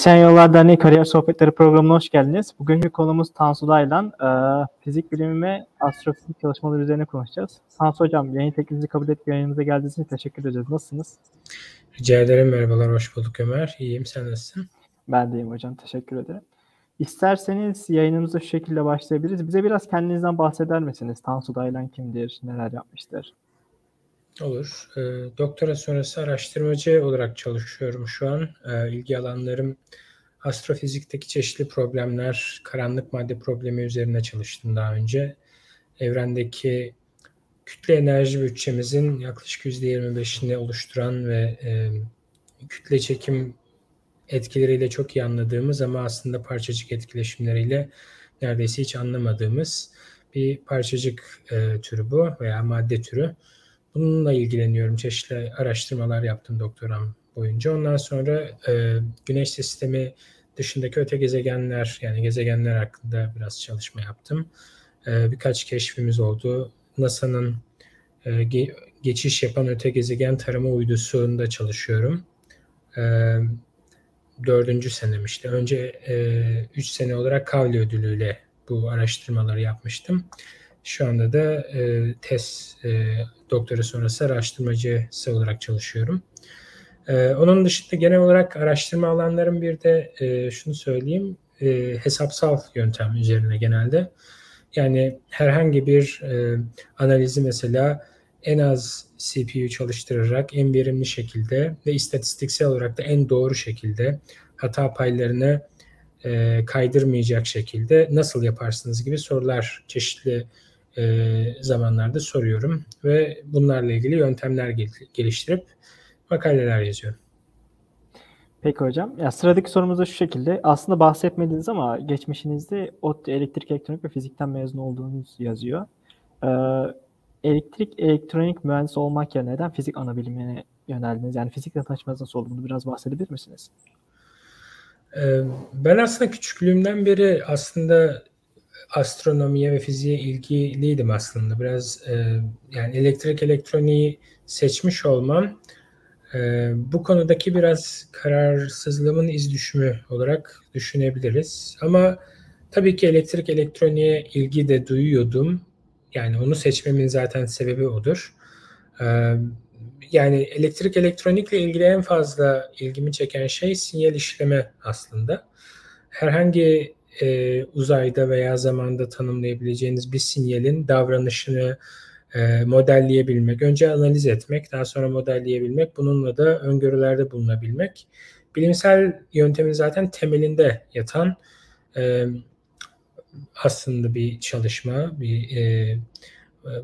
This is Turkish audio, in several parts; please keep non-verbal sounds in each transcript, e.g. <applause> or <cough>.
Kesişen Yollar Derneği Kariyer Sohbetleri programına hoş geldiniz. Bugünkü konumuz Tansu Daylan. E, fizik bilimi ve astrofizik çalışmaları üzerine konuşacağız. Tansu Hocam, yayın teklifinizi kabul edip yayınımıza geldiğiniz için teşekkür ederiz. Nasılsınız? Rica ederim. Merhabalar, hoş bulduk Ömer. İyiyim, sen nasılsın? Ben de iyiyim hocam, teşekkür ederim. İsterseniz yayınımıza şu şekilde başlayabiliriz. Bize biraz kendinizden bahseder misiniz? Tansu Daylan kimdir, neler yapmıştır? Olur. E, doktora sonrası araştırmacı olarak çalışıyorum şu an. E, ilgi alanlarım astrofizikteki çeşitli problemler, karanlık madde problemi üzerine çalıştım daha önce. Evrendeki kütle enerji bütçemizin yaklaşık %25'ini oluşturan ve e, kütle çekim etkileriyle çok iyi anladığımız ama aslında parçacık etkileşimleriyle neredeyse hiç anlamadığımız bir parçacık e, türü bu veya madde türü. Bununla ilgileniyorum. Çeşitli araştırmalar yaptım doktoram boyunca. Ondan sonra e, Güneş sistemi dışındaki öte gezegenler yani gezegenler hakkında biraz çalışma yaptım. E, birkaç keşfimiz oldu. NASA'nın e, ge- geçiş yapan öte gezegen tarama uydusunda çalışıyorum. E, dördüncü senem işte. Önce e, üç sene olarak Kavli ödülüyle bu araştırmaları yapmıştım. Şu anda da e, tez e, doktora sonrası araştırmacısı olarak çalışıyorum. E, onun dışında genel olarak araştırma alanlarım bir de e, şunu söyleyeyim e, hesapsal yöntem üzerine genelde. Yani herhangi bir e, analizi mesela en az CPU çalıştırarak en verimli şekilde ve istatistiksel olarak da en doğru şekilde hata paylarını e, kaydırmayacak şekilde nasıl yaparsınız gibi sorular çeşitli e, zamanlarda soruyorum ve bunlarla ilgili yöntemler geliştirip makaleler yazıyorum. Peki hocam. Ya sıradaki sorumuz da şu şekilde. Aslında bahsetmediniz ama geçmişinizde ODTÜ elektrik, elektronik ve fizikten mezun olduğunuz yazıyor. Ee, elektrik, elektronik mühendisi olmak yerine neden fizik ana bilimine yöneldiniz? Yani fizikle tanışmanız nasıl oldu? Bunu biraz bahsedebilir misiniz? Ee, ben aslında küçüklüğümden beri aslında astronomiye ve fiziğe ilgiliydim aslında. Biraz e, yani elektrik elektroniği seçmiş olmam e, bu konudaki biraz kararsızlığımın iz düşümü olarak düşünebiliriz. Ama tabii ki elektrik elektroniğe ilgi de duyuyordum. Yani onu seçmemin zaten sebebi odur. E, yani elektrik elektronikle ilgili en fazla ilgimi çeken şey sinyal işleme aslında. Herhangi e, uzayda veya zamanda tanımlayabileceğiniz bir sinyalin davranışını e, modelleyebilmek, önce analiz etmek, daha sonra modelleyebilmek, bununla da öngörülerde bulunabilmek. Bilimsel yöntemin zaten temelinde yatan e, aslında bir çalışma, bir e,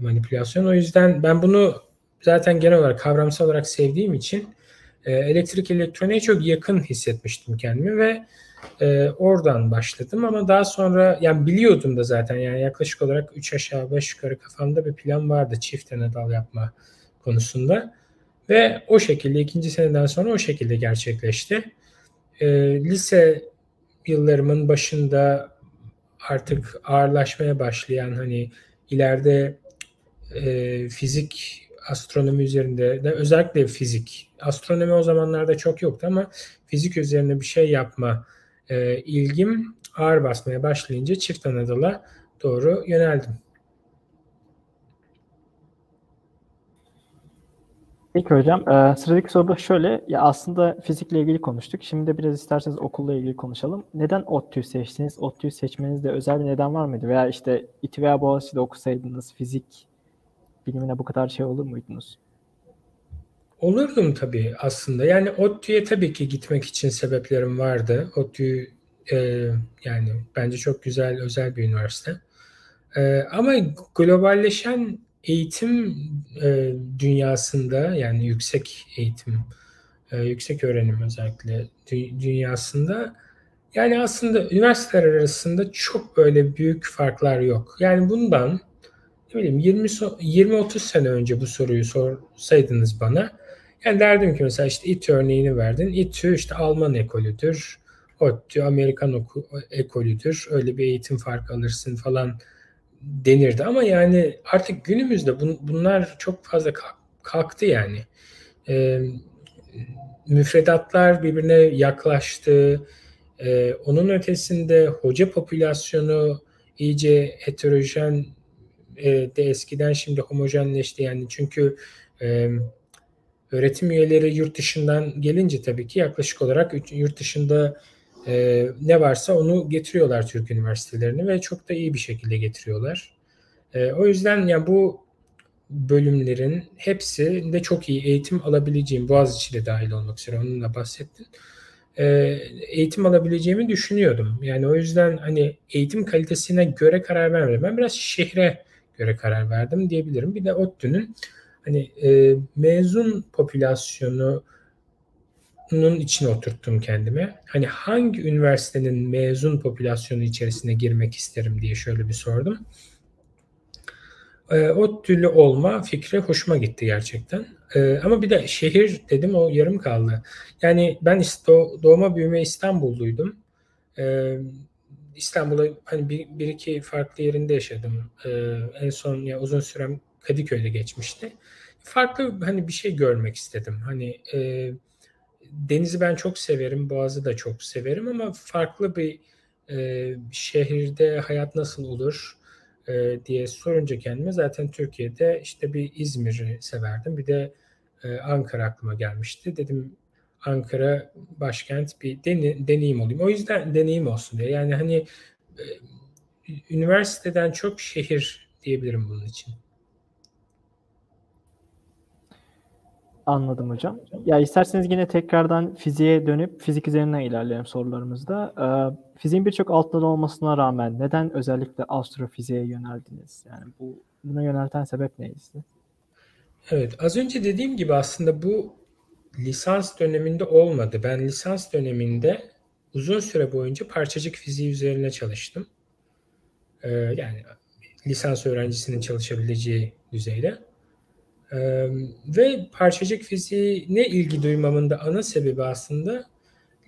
manipülasyon. O yüzden ben bunu zaten genel olarak kavramsal olarak sevdiğim için e, elektrik elektroniğe çok yakın hissetmiştim kendimi ve e, oradan başladım ama daha sonra yani biliyordum da zaten yani yaklaşık olarak 3 aşağı 5 yukarı kafamda bir plan vardı çift dal yapma konusunda. Ve o şekilde ikinci seneden sonra o şekilde gerçekleşti. E, lise yıllarımın başında artık ağırlaşmaya başlayan hani ileride e, fizik astronomi üzerinde de özellikle fizik astronomi o zamanlarda çok yoktu ama fizik üzerine bir şey yapma e, ilgim ağır basmaya başlayınca çift Anadolu'a doğru yöneldim. Peki hocam. E, sıradaki soru da şöyle. Ya aslında fizikle ilgili konuştuk. Şimdi biraz isterseniz okulla ilgili konuşalım. Neden ODTÜ seçtiniz? ODTÜ seçmenizde özel bir neden var mıydı? Veya işte İTÜ veya Boğaziçi'de okusaydınız fizik bilimine bu kadar şey olur muydunuz? Olurdum tabii aslında. Yani ODTÜ'ye tabii ki gitmek için sebeplerim vardı. ODTÜ e, yani bence çok güzel, özel bir üniversite. E, ama globalleşen eğitim e, dünyasında yani yüksek eğitim, e, yüksek öğrenim özellikle dü- dünyasında yani aslında üniversiteler arasında çok böyle büyük farklar yok. Yani bundan ne bileyim 20 20-30 sene önce bu soruyu sorsaydınız bana yani derdim ki mesela işte İTÜ örneğini verdin. İTÜ işte Alman ekolüdür. ODTÜ Amerikan ekolüdür. Öyle bir eğitim farkı alırsın falan denirdi. Ama yani artık günümüzde bun, bunlar çok fazla kalktı yani. Ee, müfredatlar birbirine yaklaştı. E, onun ötesinde hoca popülasyonu iyice heterojen e, de eskiden şimdi homojenleşti yani çünkü e, öğretim üyeleri yurt dışından gelince tabii ki yaklaşık olarak yurt dışında e, ne varsa onu getiriyorlar Türk üniversitelerine ve çok da iyi bir şekilde getiriyorlar. E, o yüzden yani bu bölümlerin hepsi de çok iyi eğitim alabileceğim, Boğaziçi de dahil olmak üzere onunla bahsettin. E, eğitim alabileceğimi düşünüyordum. Yani o yüzden hani eğitim kalitesine göre karar vermedim. Ben biraz şehre göre karar verdim diyebilirim. Bir de ODTÜ'nün hani e, mezun popülasyonu bunun içine oturttum kendime. Hani hangi üniversitenin mezun popülasyonu içerisine girmek isterim diye şöyle bir sordum. E, o türlü olma fikri hoşuma gitti gerçekten. E, ama bir de şehir dedim o yarım kaldı. Yani ben doğma büyüme İstanbulluydum. E, İstanbul'a hani bir, bir iki farklı yerinde yaşadım. E, en son ya uzun sürem Kadıköy'de geçmişti. Farklı hani bir şey görmek istedim. Hani e, denizi ben çok severim, boğazı da çok severim ama farklı bir e, şehirde hayat nasıl olur e, diye sorunca kendime zaten Türkiye'de işte bir İzmir'i severdim. Bir de e, Ankara aklıma gelmişti. Dedim Ankara başkent bir deni, deneyim olayım. O yüzden deneyim olsun diye. Yani hani e, üniversiteden çok şehir diyebilirim bunun için. Anladım hocam. Ya isterseniz yine tekrardan fiziğe dönüp fizik üzerinden ilerleyelim sorularımızda. Ee, fiziğin birçok alt dalı olmasına rağmen neden özellikle astrofiziğe yöneldiniz? Yani bu buna yönelten sebep neydi? Evet, az önce dediğim gibi aslında bu lisans döneminde olmadı. Ben lisans döneminde uzun süre boyunca parçacık fiziği üzerine çalıştım. Ee, yani lisans öğrencisinin çalışabileceği düzeyde. Ee, ve parçacık fiziğine ilgi duymamın da ana sebebi aslında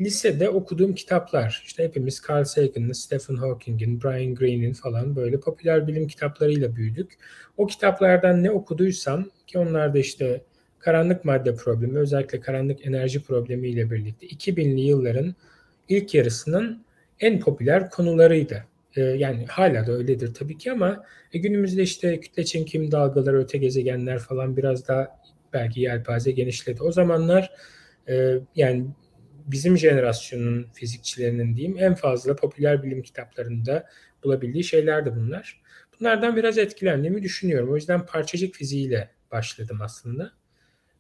lisede okuduğum kitaplar. İşte hepimiz Carl Sagan'ın, Stephen Hawking'in, Brian Greene'in falan böyle popüler bilim kitaplarıyla büyüdük. O kitaplardan ne okuduysam ki onlar da işte karanlık madde problemi, özellikle karanlık enerji problemi ile birlikte 2000'li yılların ilk yarısının en popüler konularıydı. Ee, yani hala da öyledir tabii ki ama e, günümüzde işte kütle çekim dalgaları, öte gezegenler falan biraz daha belki yelpaze genişledi. O zamanlar e, yani bizim jenerasyonun fizikçilerinin diyeyim en fazla popüler bilim kitaplarında bulabildiği şeyler de bunlar. Bunlardan biraz etkilendiğimi düşünüyorum. O yüzden parçacık fiziğiyle başladım aslında.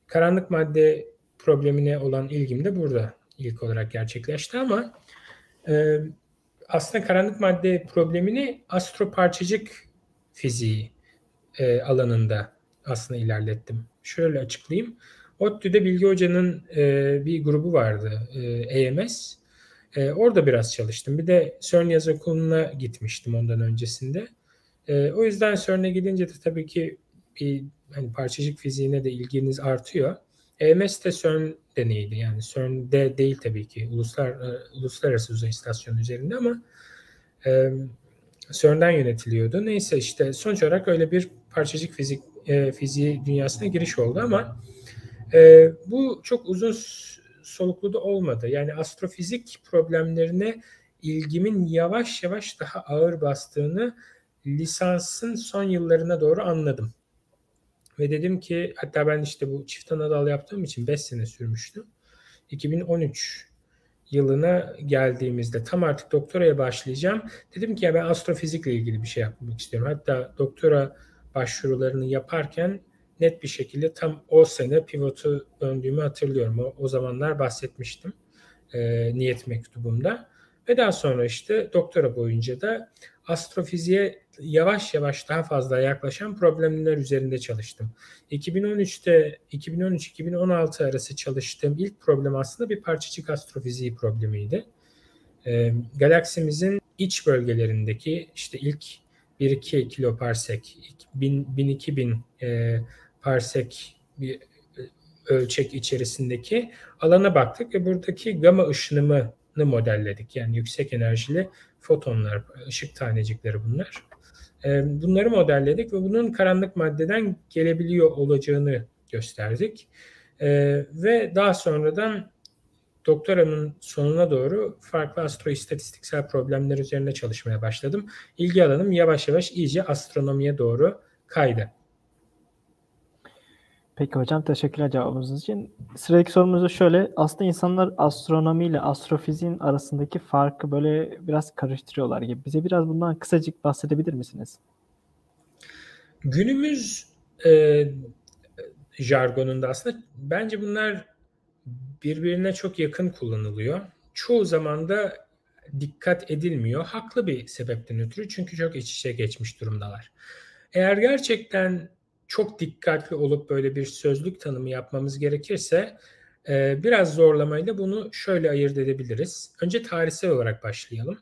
Karanlık madde problemine olan ilgim de burada ilk olarak gerçekleşti ama e, aslında karanlık madde problemini astroparçacık fiziği e, alanında aslında ilerlettim. Şöyle açıklayayım. ODTÜ'de Bilgi Hoca'nın e, bir grubu vardı, e, AMS. E, orada biraz çalıştım. Bir de CERN yaz okuluna gitmiştim ondan öncesinde. E, o yüzden CERN'e gidince de tabii ki bir hani parçacık fiziğine de ilginiz artıyor. EMS de CERN deneyiydi. Yani CERN'de değil tabii ki. Uluslar, e, Uluslararası Uzay İstasyonu üzerinde ama e, CERN'den yönetiliyordu. Neyse işte sonuç olarak öyle bir parçacık fizik e, fiziği dünyasına giriş oldu ama e, bu çok uzun soluklu da olmadı. Yani astrofizik problemlerine ilgimin yavaş yavaş daha ağır bastığını lisansın son yıllarına doğru anladım. Ve dedim ki hatta ben işte bu çift ana dal yaptığım için 5 sene sürmüştü. 2013 yılına geldiğimizde tam artık doktoraya başlayacağım. Dedim ki ya ben astrofizikle ilgili bir şey yapmak istiyorum. Hatta doktora başvurularını yaparken net bir şekilde tam o sene pivotu döndüğümü hatırlıyorum. O, o zamanlar bahsetmiştim e, niyet mektubumda. Ve daha sonra işte doktora boyunca da astrofiziğe yavaş yavaş daha fazla yaklaşan problemler üzerinde çalıştım. 2013'te 2013-2016 arası çalıştığım ilk problem aslında bir parçacık astrofiziği problemiydi. E, galaksimizin iç bölgelerindeki işte ilk 1-2 kiloparsek, 1000-2000 e, parsek bir e, ölçek içerisindeki alana baktık ve buradaki gama ışınımını modelledik. Yani yüksek enerjili fotonlar, ışık tanecikleri bunlar. Bunları modelledik ve bunun karanlık maddeden gelebiliyor olacağını gösterdik. Ve daha sonradan doktoramın sonuna doğru farklı astroistatistiksel problemler üzerine çalışmaya başladım. İlgi alanım yavaş yavaş iyice astronomiye doğru kaydı. Peki hocam teşekkürler cevabınız için. Sıradaki sorumuz da şöyle. Aslında insanlar astronomi ile astrofiziğin arasındaki farkı böyle biraz karıştırıyorlar gibi. Bize biraz bundan kısacık bahsedebilir misiniz? Günümüz e, jargonunda aslında bence bunlar birbirine çok yakın kullanılıyor. Çoğu zaman da dikkat edilmiyor. Haklı bir sebepten ötürü çünkü çok iç içe geçmiş durumdalar. Eğer gerçekten çok dikkatli olup böyle bir sözlük tanımı yapmamız gerekirse e, biraz zorlamayla bunu şöyle ayırt edebiliriz. Önce tarihsel olarak başlayalım.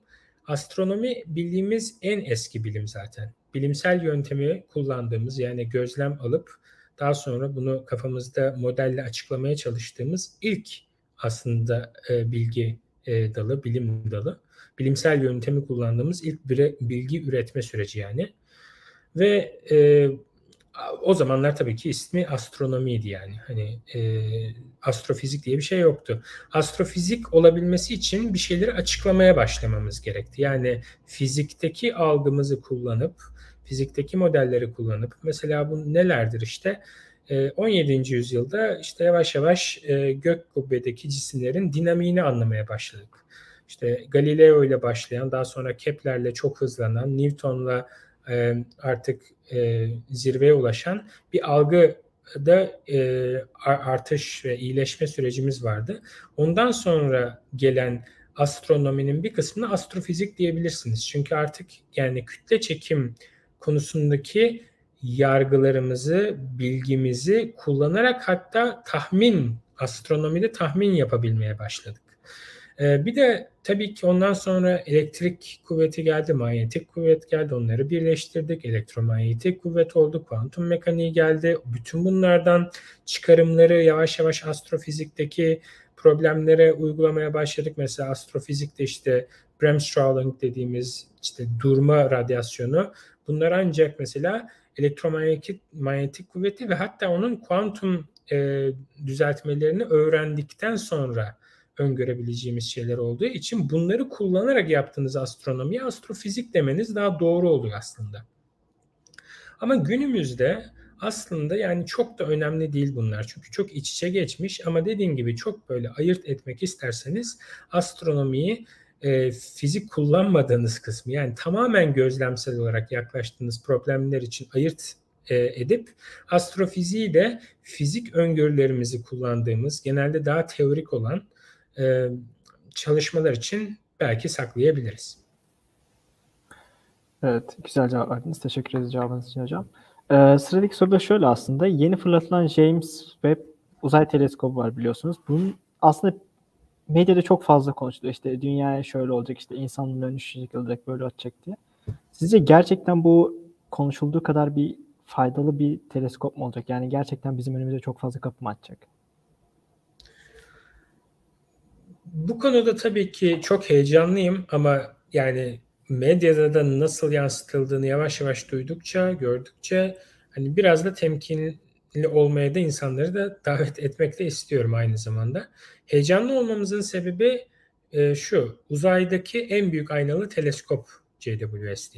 Astronomi bildiğimiz en eski bilim zaten. Bilimsel yöntemi kullandığımız yani gözlem alıp daha sonra bunu kafamızda modelle açıklamaya çalıştığımız ilk aslında e, bilgi e, dalı, bilim dalı. Bilimsel yöntemi kullandığımız ilk bire, bilgi üretme süreci yani. Ve e, o zamanlar tabii ki ismi astronomiydi yani. Hani e, astrofizik diye bir şey yoktu. Astrofizik olabilmesi için bir şeyleri açıklamaya başlamamız gerekti. Yani fizikteki algımızı kullanıp, fizikteki modelleri kullanıp, mesela bu nelerdir işte? 17. yüzyılda işte yavaş yavaş gök kubbedeki cisimlerin dinamiğini anlamaya başladık. İşte Galileo ile başlayan, daha sonra Kepler'le çok hızlanan, Newton'la artık e, zirveye ulaşan bir algıda e, artış ve iyileşme sürecimiz vardı. Ondan sonra gelen astronominin bir kısmını astrofizik diyebilirsiniz. Çünkü artık yani kütle çekim konusundaki yargılarımızı, bilgimizi kullanarak hatta tahmin, astronomide tahmin yapabilmeye başladık. Ee, bir de tabii ki ondan sonra elektrik kuvveti geldi, manyetik kuvvet geldi. Onları birleştirdik. Elektromanyetik kuvvet oldu, kuantum mekaniği geldi. Bütün bunlardan çıkarımları yavaş yavaş astrofizikteki problemlere uygulamaya başladık. Mesela astrofizikte işte Bremsstrahlung dediğimiz işte durma radyasyonu bunlar ancak mesela elektromanyetik manyetik kuvveti ve hatta onun kuantum e, düzeltmelerini öğrendikten sonra öngörebileceğimiz şeyler olduğu için bunları kullanarak yaptığınız astronomiye astrofizik demeniz daha doğru oluyor aslında. Ama günümüzde aslında yani çok da önemli değil bunlar. Çünkü çok iç içe geçmiş ama dediğim gibi çok böyle ayırt etmek isterseniz astronomiyi e, fizik kullanmadığınız kısmı yani tamamen gözlemsel olarak yaklaştığınız problemler için ayırt e, edip astrofiziği de fizik öngörülerimizi kullandığımız genelde daha teorik olan e, çalışmalar için belki saklayabiliriz. Evet, güzel cevap verdiniz. Teşekkür ederiz cevabınız için hocam. Ee, sıradaki soru da şöyle aslında. Yeni fırlatılan James Webb uzay teleskobu var biliyorsunuz. Bunun aslında medyada çok fazla konuşuluyor. İşte dünya şöyle olacak, işte insanlığın dönüşü yıkılacak, böyle olacak diye. Sizce gerçekten bu konuşulduğu kadar bir faydalı bir teleskop mu olacak? Yani gerçekten bizim önümüze çok fazla kapı mı açacak? Bu konuda tabii ki çok heyecanlıyım ama yani medyada da nasıl yansıtıldığını yavaş yavaş duydukça, gördükçe hani biraz da temkinli olmaya da insanları da davet etmek de istiyorum aynı zamanda. Heyecanlı olmamızın sebebi e, şu, uzaydaki en büyük aynalı teleskop JWST.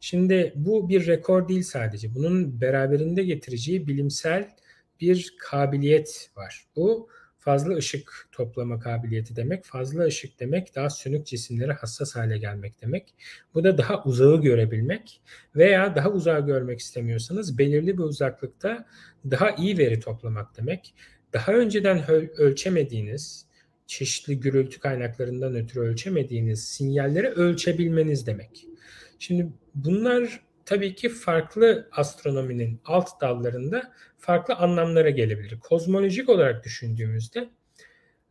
Şimdi bu bir rekor değil sadece. Bunun beraberinde getireceği bilimsel bir kabiliyet var. Bu fazla ışık toplama kabiliyeti demek. Fazla ışık demek daha sönük cisimlere hassas hale gelmek demek. Bu da daha uzağı görebilmek veya daha uzağı görmek istemiyorsanız belirli bir uzaklıkta daha iyi veri toplamak demek. Daha önceden ölçemediğiniz, çeşitli gürültü kaynaklarından ötürü ölçemediğiniz sinyalleri ölçebilmeniz demek. Şimdi bunlar tabii ki farklı astronominin alt dallarında farklı anlamlara gelebilir. Kozmolojik olarak düşündüğümüzde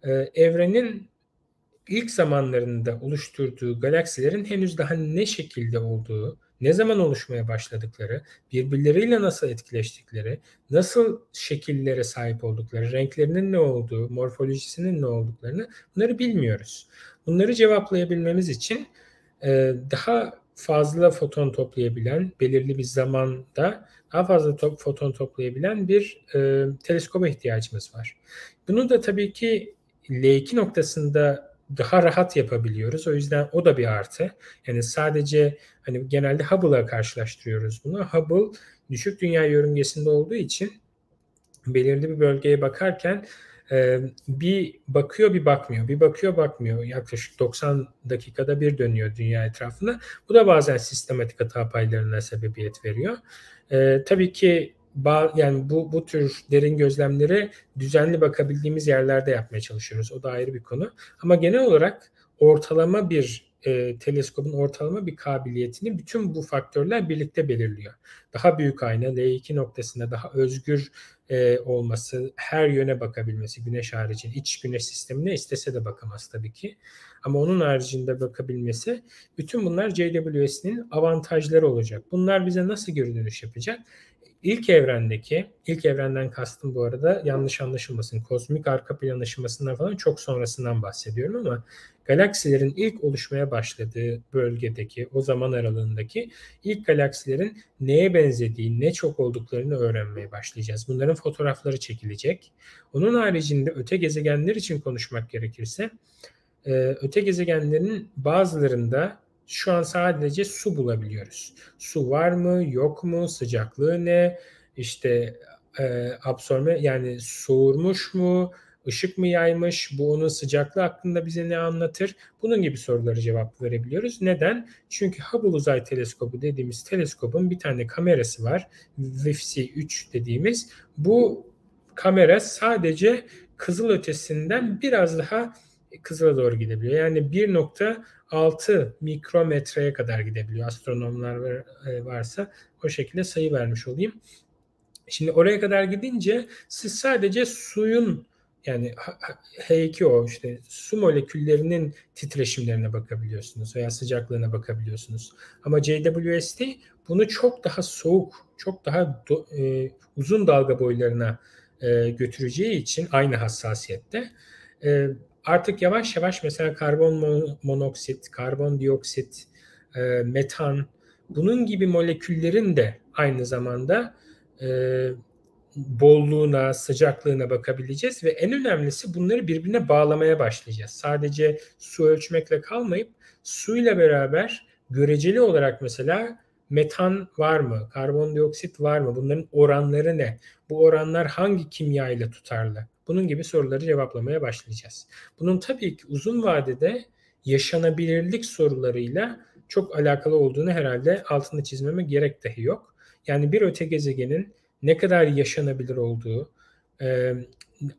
e, evrenin ilk zamanlarında oluşturduğu galaksilerin henüz daha ne şekilde olduğu, ne zaman oluşmaya başladıkları, birbirleriyle nasıl etkileştikleri, nasıl şekillere sahip oldukları, renklerinin ne olduğu, morfolojisinin ne olduklarını bunları bilmiyoruz. Bunları cevaplayabilmemiz için e, daha fazla foton toplayabilen, belirli bir zamanda daha fazla top, foton toplayabilen bir e, teleskoba ihtiyacımız var. Bunu da tabii ki L2 noktasında daha rahat yapabiliyoruz. O yüzden o da bir artı. Yani sadece hani genelde Hubble'la karşılaştırıyoruz bunu. Hubble düşük dünya yörüngesinde olduğu için belirli bir bölgeye bakarken e, bir bakıyor bir bakmıyor. Bir bakıyor bakmıyor. Yaklaşık 90 dakikada bir dönüyor dünya etrafında. Bu da bazen sistematik hata paylarına sebebiyet veriyor. E, tabii ki yani bu bu tür derin gözlemleri düzenli bakabildiğimiz yerlerde yapmaya çalışıyoruz. O da ayrı bir konu. Ama genel olarak ortalama bir e, teleskopun ortalama bir kabiliyetini bütün bu faktörler birlikte belirliyor. Daha büyük ayna, L2 noktasında daha özgür e, olması, her yöne bakabilmesi, güneş haricinde iç güneş sistemine istese de bakamaz tabii ki. Ama onun haricinde bakabilmesi, bütün bunlar JWST'nin avantajları olacak. Bunlar bize nasıl geri yapacak? İlk evrendeki, ilk evrenden kastım bu arada yanlış anlaşılmasın. Kozmik arka plan aşamasından falan çok sonrasından bahsediyorum ama galaksilerin ilk oluşmaya başladığı bölgedeki, o zaman aralığındaki ilk galaksilerin neye benzediği, ne çok olduklarını öğrenmeye başlayacağız. Bunların fotoğrafları çekilecek. Onun haricinde öte gezegenler için konuşmak gerekirse, öte gezegenlerin bazılarında şu an sadece su bulabiliyoruz. Su var mı, yok mu, sıcaklığı ne, işte e, absorbe yani soğurmuş mu, ışık mı yaymış, bu onun sıcaklığı hakkında bize ne anlatır? Bunun gibi soruları cevap verebiliyoruz. Neden? Çünkü Hubble Uzay Teleskobu dediğimiz teleskobun bir tane kamerası var. WIFC 3 dediğimiz. Bu kamera sadece kızıl ötesinden biraz daha kızıla doğru gidebiliyor. Yani 1.6 mikrometreye kadar gidebiliyor. Astronomlar e, varsa o şekilde sayı vermiş olayım. Şimdi oraya kadar gidince siz sadece suyun yani H2O işte su moleküllerinin titreşimlerine bakabiliyorsunuz veya sıcaklığına bakabiliyorsunuz. Ama JWST bunu çok daha soğuk, çok daha do, e, uzun dalga boylarına e, götüreceği için aynı hassasiyette e, artık yavaş yavaş mesela karbon monoksit, karbondioksit, e, metan bunun gibi moleküllerin de aynı zamanda e, bolluğuna, sıcaklığına bakabileceğiz ve en önemlisi bunları birbirine bağlamaya başlayacağız. Sadece su ölçmekle kalmayıp suyla beraber göreceli olarak mesela metan var mı, karbondioksit var mı, bunların oranları ne, bu oranlar hangi kimya ile tutarlı, bunun gibi soruları cevaplamaya başlayacağız. Bunun tabii ki uzun vadede yaşanabilirlik sorularıyla çok alakalı olduğunu herhalde altını çizmeme gerek dahi yok. Yani bir öte gezegenin ne kadar yaşanabilir olduğu, e,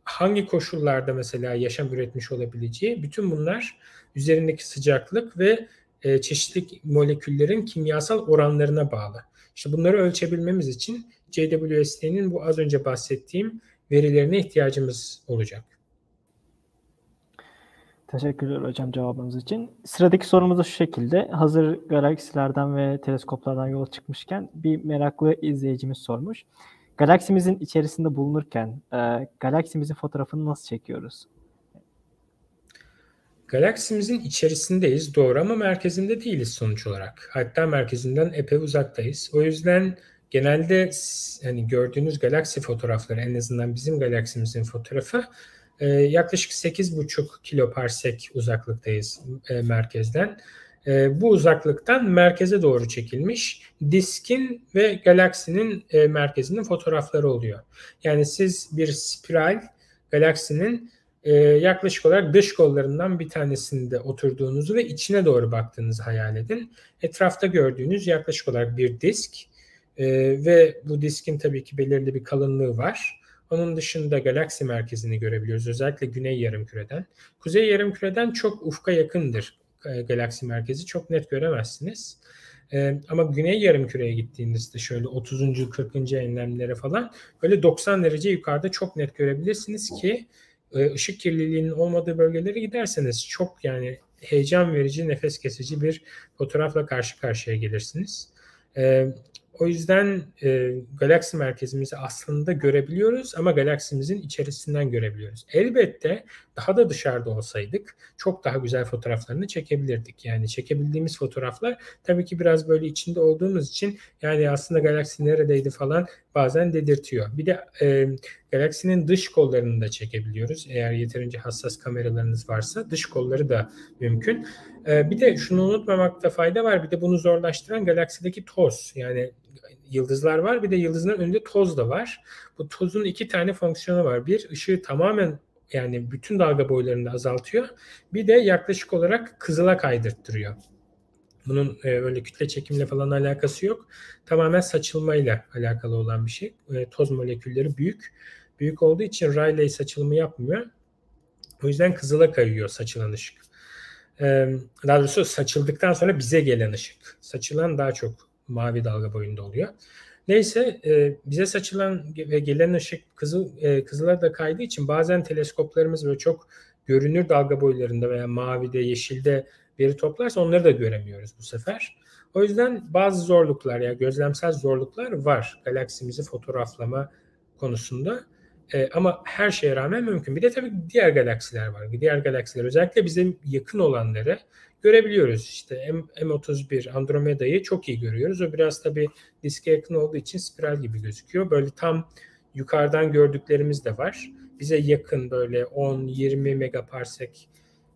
hangi koşullarda mesela yaşam üretmiş olabileceği bütün bunlar üzerindeki sıcaklık ve e, çeşitli moleküllerin kimyasal oranlarına bağlı. İşte bunları ölçebilmemiz için JWST'nin bu az önce bahsettiğim verilerine ihtiyacımız olacak. Teşekkürler hocam cevabınız için. Sıradaki sorumuz da şu şekilde. Hazır galaksilerden ve teleskoplardan yola çıkmışken bir meraklı izleyicimiz sormuş. Galaksimizin içerisinde bulunurken e, galaksimizin fotoğrafını nasıl çekiyoruz? Galaksimizin içerisindeyiz doğru ama merkezinde değiliz sonuç olarak. Hatta merkezinden epey uzaktayız. O yüzden genelde hani gördüğünüz galaksi fotoğrafları en azından bizim galaksimizin fotoğrafı e, yaklaşık 8,5 kiloparsek uzaklıktayız e, merkezden. E, bu uzaklıktan merkeze doğru çekilmiş diskin ve galaksinin e, merkezinin fotoğrafları oluyor. Yani siz bir spiral galaksinin e, yaklaşık olarak dış kollarından bir tanesinde oturduğunuzu ve içine doğru baktığınızı hayal edin. Etrafta gördüğünüz yaklaşık olarak bir disk e, ve bu diskin tabii ki belirli bir kalınlığı var. Onun dışında galaksi merkezini görebiliyoruz. Özellikle güney yarımküreden. Kuzey yarımküreden çok ufka yakındır e, galaksi merkezi. Çok net göremezsiniz. E, ama güney yarımküreye gittiğinizde şöyle 30. 40. enlemlere falan böyle 90 derece yukarıda çok net görebilirsiniz ki e, ışık kirliliğinin olmadığı bölgelere giderseniz çok yani heyecan verici, nefes kesici bir fotoğrafla karşı karşıya gelirsiniz. E, O yüzden e, galaksi merkezimizi aslında görebiliyoruz ama galaksimizin içerisinden görebiliyoruz. Elbette daha da dışarıda olsaydık çok daha güzel fotoğraflarını çekebilirdik. Yani çekebildiğimiz fotoğraflar tabii ki biraz böyle içinde olduğumuz için yani aslında galaksi neredeydi falan bazen dedirtiyor. Bir de e, galaksinin dış kollarını da çekebiliyoruz. Eğer yeterince hassas kameralarınız varsa dış kolları da mümkün. E, bir de şunu unutmamakta fayda var. Bir de bunu zorlaştıran galaksideki toz. Yani yıldızlar var bir de yıldızların önünde toz da var. Bu tozun iki tane fonksiyonu var. Bir ışığı tamamen yani bütün dalga boylarını azaltıyor. Bir de yaklaşık olarak kızıla kaydırttırıyor. Bunun e, öyle kütle çekimle falan alakası yok. Tamamen saçılmayla alakalı olan bir şey. E, toz molekülleri büyük. Büyük olduğu için Rayleigh saçılımı yapmıyor. O yüzden kızıla kayıyor saçılan ışık. E, daha doğrusu saçıldıktan sonra bize gelen ışık. Saçılan daha çok mavi dalga boyunda oluyor. Neyse e, bize saçılan ve gelen ışık kızıl e, kızıla da kaydığı için bazen teleskoplarımız böyle çok görünür dalga boylarında veya mavide, yeşilde veri toplarsa onları da göremiyoruz bu sefer. O yüzden bazı zorluklar ya yani gözlemsel zorluklar var galaksimizi fotoğraflama konusunda. E, ama her şeye rağmen mümkün. Bir de tabii diğer galaksiler var. Diğer galaksiler özellikle bize yakın olanları görebiliyoruz. İşte M, M31 Andromeda'yı çok iyi görüyoruz. O biraz tabii diske yakın olduğu için spiral gibi gözüküyor. Böyle tam yukarıdan gördüklerimiz de var. Bize yakın böyle 10-20 megaparsek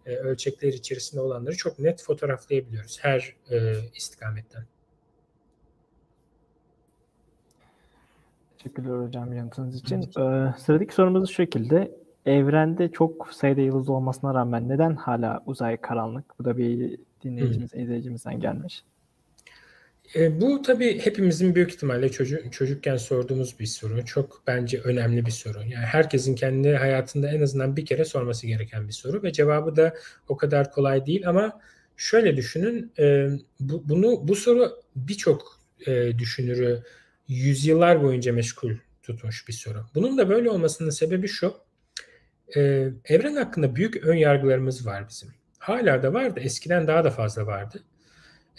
e, ölçekler içerisinde olanları çok net fotoğraflayabiliyoruz her e, istikametten. Teşekkürler hocam yanıtınız için. Ee, sıradaki sorumuz şu şekilde. Evrende çok sayıda yıldız olmasına rağmen neden hala uzay karanlık? Bu da bir dinleyicimiz, hmm. izleyicimizden gelmiş. E, bu tabii hepimizin büyük ihtimalle çocuk, çocukken sorduğumuz bir soru. Çok bence önemli bir soru. Yani herkesin kendi hayatında en azından bir kere sorması gereken bir soru ve cevabı da o kadar kolay değil ama şöyle düşünün e, bu, bunu bu soru birçok e, düşünürü yüzyıllar boyunca meşgul tutmuş bir soru. Bunun da böyle olmasının sebebi şu. E, evren hakkında büyük ön yargılarımız var bizim. Hala da vardı. Eskiden daha da fazla vardı.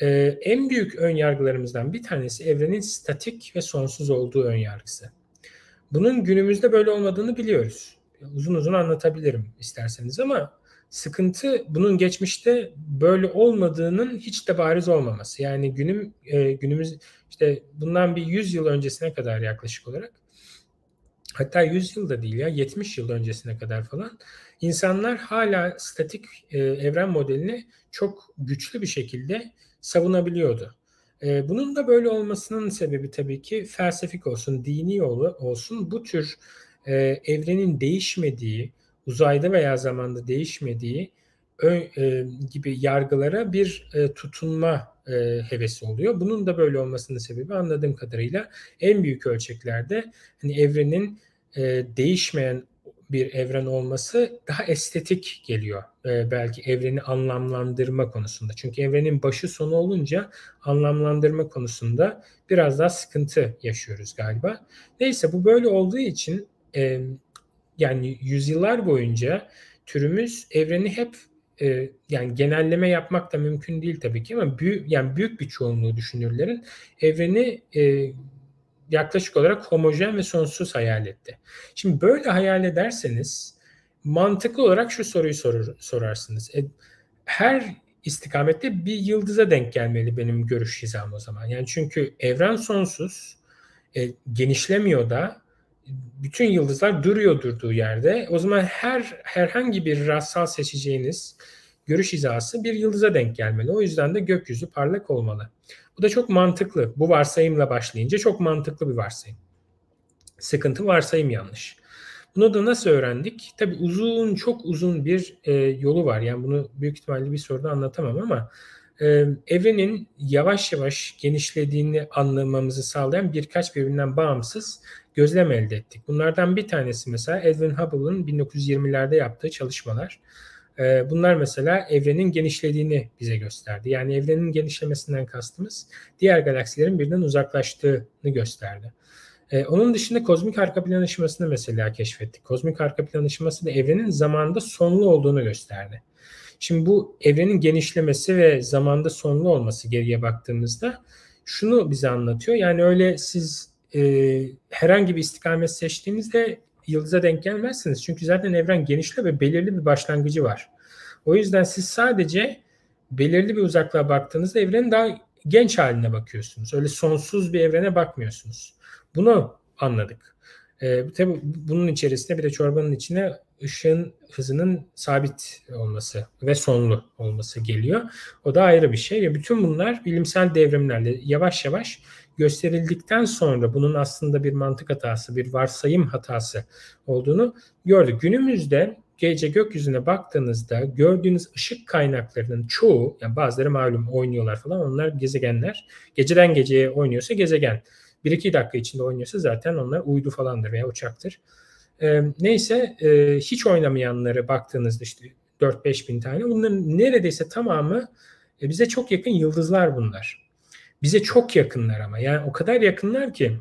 Ee, en büyük ön yargılarımızdan bir tanesi evrenin statik ve sonsuz olduğu ön yargısı. Bunun günümüzde böyle olmadığını biliyoruz. Uzun uzun anlatabilirim isterseniz ama sıkıntı bunun geçmişte böyle olmadığının hiç de bariz olmaması. Yani günüm e, günümüz işte bundan bir 100 yıl öncesine kadar yaklaşık olarak hatta 100 yıl da değil ya 70 yıl öncesine kadar falan insanlar hala statik e, evren modelini çok güçlü bir şekilde savunabiliyordu. E, bunun da böyle olmasının sebebi tabii ki felsefik olsun, dini olsun bu tür e, evrenin değişmediği, uzayda veya zamanda değişmediği e, gibi yargılara bir e, tutunma e, hevesi oluyor. Bunun da böyle olmasının sebebi anladığım kadarıyla en büyük ölçeklerde hani evrenin e, değişmeyen bir evren olması daha estetik geliyor e, belki evreni anlamlandırma konusunda. Çünkü evrenin başı sonu olunca anlamlandırma konusunda biraz daha sıkıntı yaşıyoruz galiba. Neyse bu böyle olduğu için e, yani yüzyıllar boyunca türümüz evreni hep e, yani genelleme yapmak da mümkün değil tabii ki ama büyük yani büyük bir çoğunluğu düşünürlerin evreni e, yaklaşık olarak homojen ve sonsuz hayal etti. Şimdi böyle hayal ederseniz mantıklı olarak şu soruyu sorur, sorarsınız. E, her istikamette bir yıldıza denk gelmeli benim görüş hizam o zaman. Yani çünkü evren sonsuz, e, genişlemiyor da bütün yıldızlar duruyor durduğu yerde. O zaman her herhangi bir rastsal seçeceğiniz görüş hizası bir yıldıza denk gelmeli. O yüzden de gökyüzü parlak olmalı. Bu da çok mantıklı. Bu varsayımla başlayınca çok mantıklı bir varsayım. Sıkıntı varsayım yanlış. Bunu da nasıl öğrendik? Tabii uzun, çok uzun bir e, yolu var. Yani bunu büyük ihtimalle bir soruda anlatamam ama e, evrenin yavaş yavaş genişlediğini anlamamızı sağlayan birkaç birbirinden bağımsız gözlem elde ettik. Bunlardan bir tanesi mesela Edwin Hubble'ın 1920'lerde yaptığı çalışmalar. Ee, bunlar mesela evrenin genişlediğini bize gösterdi. Yani evrenin genişlemesinden kastımız diğer galaksilerin birden uzaklaştığını gösterdi. Ee, onun dışında kozmik arka plan ışımasını mesela keşfettik. Kozmik arka plan ışıması da evrenin zamanda sonlu olduğunu gösterdi. Şimdi bu evrenin genişlemesi ve zamanda sonlu olması geriye baktığımızda şunu bize anlatıyor. Yani öyle siz e, herhangi bir istikamet seçtiğinizde yıldıza denk gelmezsiniz. Çünkü zaten evren genişle ve belirli bir başlangıcı var. O yüzden siz sadece belirli bir uzaklığa baktığınızda evrenin daha genç haline bakıyorsunuz. Öyle sonsuz bir evrene bakmıyorsunuz. Bunu anladık. Ee, tabii bunun içerisinde bir de çorbanın içine ışığın hızının sabit olması ve sonlu olması geliyor. O da ayrı bir şey. Ya bütün bunlar bilimsel devrimlerle yavaş yavaş gösterildikten sonra bunun aslında bir mantık hatası, bir varsayım hatası olduğunu gördük. Günümüzde gece gökyüzüne baktığınızda gördüğünüz ışık kaynaklarının çoğu, yani bazıları malum oynuyorlar falan onlar gezegenler. Geceden geceye oynuyorsa gezegen. 1-2 dakika içinde oynuyorsa zaten onlar uydu falandır veya uçaktır. E, neyse e, hiç oynamayanları baktığınızda işte 4-5 bin tane bunların neredeyse tamamı e, bize çok yakın yıldızlar bunlar. Bize çok yakınlar ama yani o kadar yakınlar ki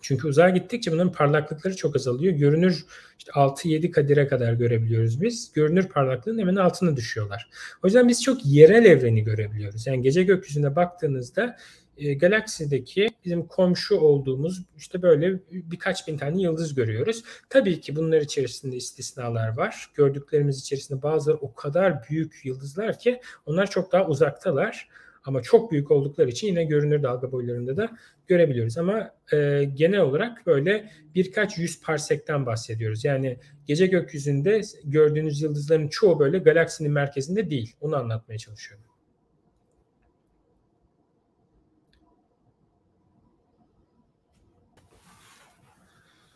çünkü uzağa gittikçe bunların parlaklıkları çok azalıyor. Görünür işte 6-7 kadire kadar görebiliyoruz biz. Görünür parlaklığın hemen altına düşüyorlar. O yüzden biz çok yerel evreni görebiliyoruz. Yani gece gökyüzüne baktığınızda e, galaksideki bizim komşu olduğumuz işte böyle birkaç bin tane yıldız görüyoruz. Tabii ki bunlar içerisinde istisnalar var. Gördüklerimiz içerisinde bazıları o kadar büyük yıldızlar ki onlar çok daha uzaktalar. Ama çok büyük oldukları için yine görünür dalga boylarında da görebiliyoruz. Ama e, genel olarak böyle birkaç yüz parsekten bahsediyoruz. Yani gece gökyüzünde gördüğünüz yıldızların çoğu böyle galaksinin merkezinde değil. Onu anlatmaya çalışıyorum.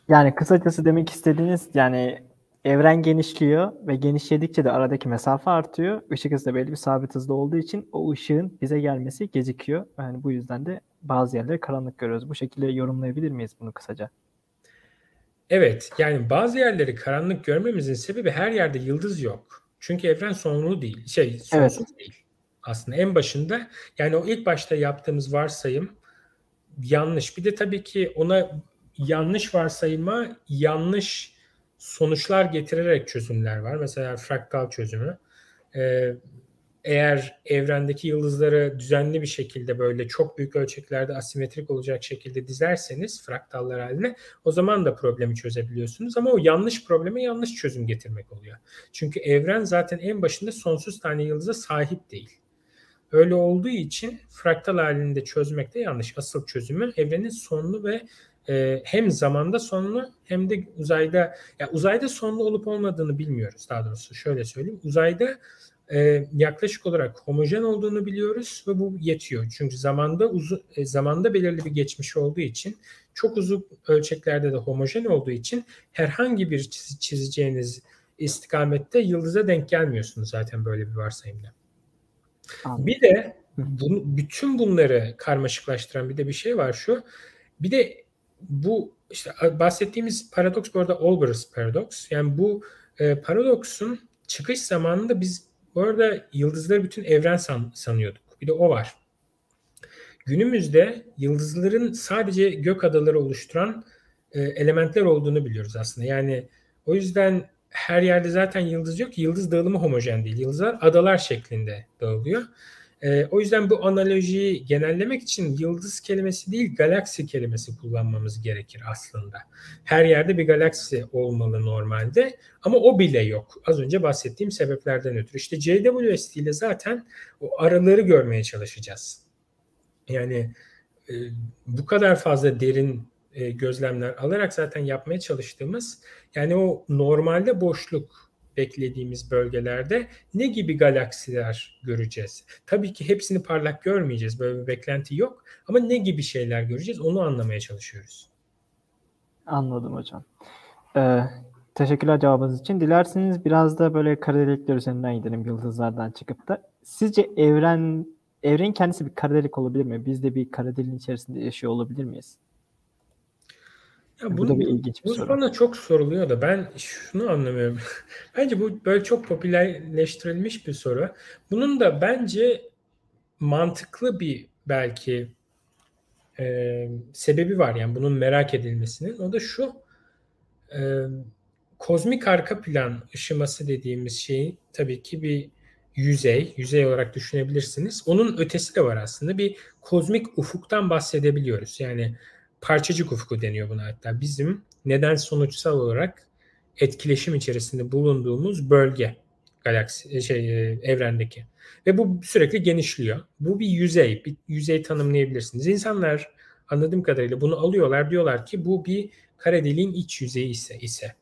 Yani kısacası demek istediğiniz yani evren genişliyor ve genişledikçe de aradaki mesafe artıyor. Işık hızı da belli bir sabit hızda olduğu için o ışığın bize gelmesi gecikiyor. Yani bu yüzden de bazı yerleri karanlık görüyoruz. Bu şekilde yorumlayabilir miyiz bunu kısaca? Evet, yani bazı yerleri karanlık görmemizin sebebi her yerde yıldız yok. Çünkü evren sonlu değil, şey sonsuz evet. değil. Aslında en başında yani o ilk başta yaptığımız varsayım yanlış. Bir de tabii ki ona yanlış varsayıma yanlış sonuçlar getirerek çözümler var. Mesela fraktal çözümü. Ee, eğer evrendeki yıldızları düzenli bir şekilde böyle çok büyük ölçeklerde asimetrik olacak şekilde dizerseniz fraktallar haline o zaman da problemi çözebiliyorsunuz. Ama o yanlış probleme yanlış çözüm getirmek oluyor. Çünkü evren zaten en başında sonsuz tane yıldıza sahip değil. Öyle olduğu için fraktal halinde çözmek de yanlış. Asıl çözümü evrenin sonlu ve e, hem zamanda sonlu hem de uzayda ya uzayda sonlu olup olmadığını bilmiyoruz daha doğrusu şöyle söyleyeyim uzayda e, yaklaşık olarak homojen olduğunu biliyoruz ve bu yetiyor çünkü zamanda uzun e, zamanda belirli bir geçmiş olduğu için çok uzun ölçeklerde de homojen olduğu için herhangi bir çiz, çizeceğiniz istikamette yıldıza denk gelmiyorsunuz zaten böyle bir varsayımda. Anladım. Bir de bu, bütün bunları karmaşıklaştıran bir de bir şey var şu. Bir de bu işte bahsettiğimiz paradoks bu arada Olbers paradoks. Yani bu e, paradoksun çıkış zamanında biz bu arada yıldızları bütün evren san, sanıyorduk. Bir de o var. Günümüzde yıldızların sadece gök adaları oluşturan e, elementler olduğunu biliyoruz aslında. Yani o yüzden her yerde zaten yıldız yok. Yıldız dağılımı homojen değil. Yıldızlar adalar şeklinde dağılıyor. E, o yüzden bu analojiyi genellemek için yıldız kelimesi değil galaksi kelimesi kullanmamız gerekir aslında. Her yerde bir galaksi olmalı normalde ama o bile yok. Az önce bahsettiğim sebeplerden ötürü. İşte JWST ile zaten o araları görmeye çalışacağız. Yani e, bu kadar fazla derin e, gözlemler alarak zaten yapmaya çalıştığımız yani o normalde boşluk beklediğimiz bölgelerde ne gibi galaksiler göreceğiz? Tabii ki hepsini parlak görmeyeceğiz. Böyle bir beklenti yok. Ama ne gibi şeyler göreceğiz? Onu anlamaya çalışıyoruz. Anladım hocam. Ee, teşekkürler cevabınız için. Dilerseniz biraz da böyle kara delikler üzerinden gidelim yıldızlardan çıkıp da. Sizce evren evren kendisi bir kara delik olabilir mi? Biz de bir kara deliğin içerisinde yaşıyor olabilir miyiz? Ya bu da bir ilginç bir bu soru. bana çok soruluyor da ben şunu anlamıyorum. <laughs> bence bu böyle çok popülerleştirilmiş bir soru. Bunun da bence mantıklı bir belki e, sebebi var yani bunun merak edilmesinin. O da şu e, kozmik arka plan ışıması dediğimiz şey tabii ki bir yüzey, yüzey olarak düşünebilirsiniz. Onun ötesi de var aslında. Bir kozmik ufuktan bahsedebiliyoruz. Yani parçacık ufku deniyor buna hatta. Bizim neden sonuçsal olarak etkileşim içerisinde bulunduğumuz bölge galaksi şey e, evrendeki. Ve bu sürekli genişliyor. Bu bir yüzey, bir yüzey tanımlayabilirsiniz. İnsanlar anladığım kadarıyla bunu alıyorlar diyorlar ki bu bir kara deliğin iç yüzeyi ise ise.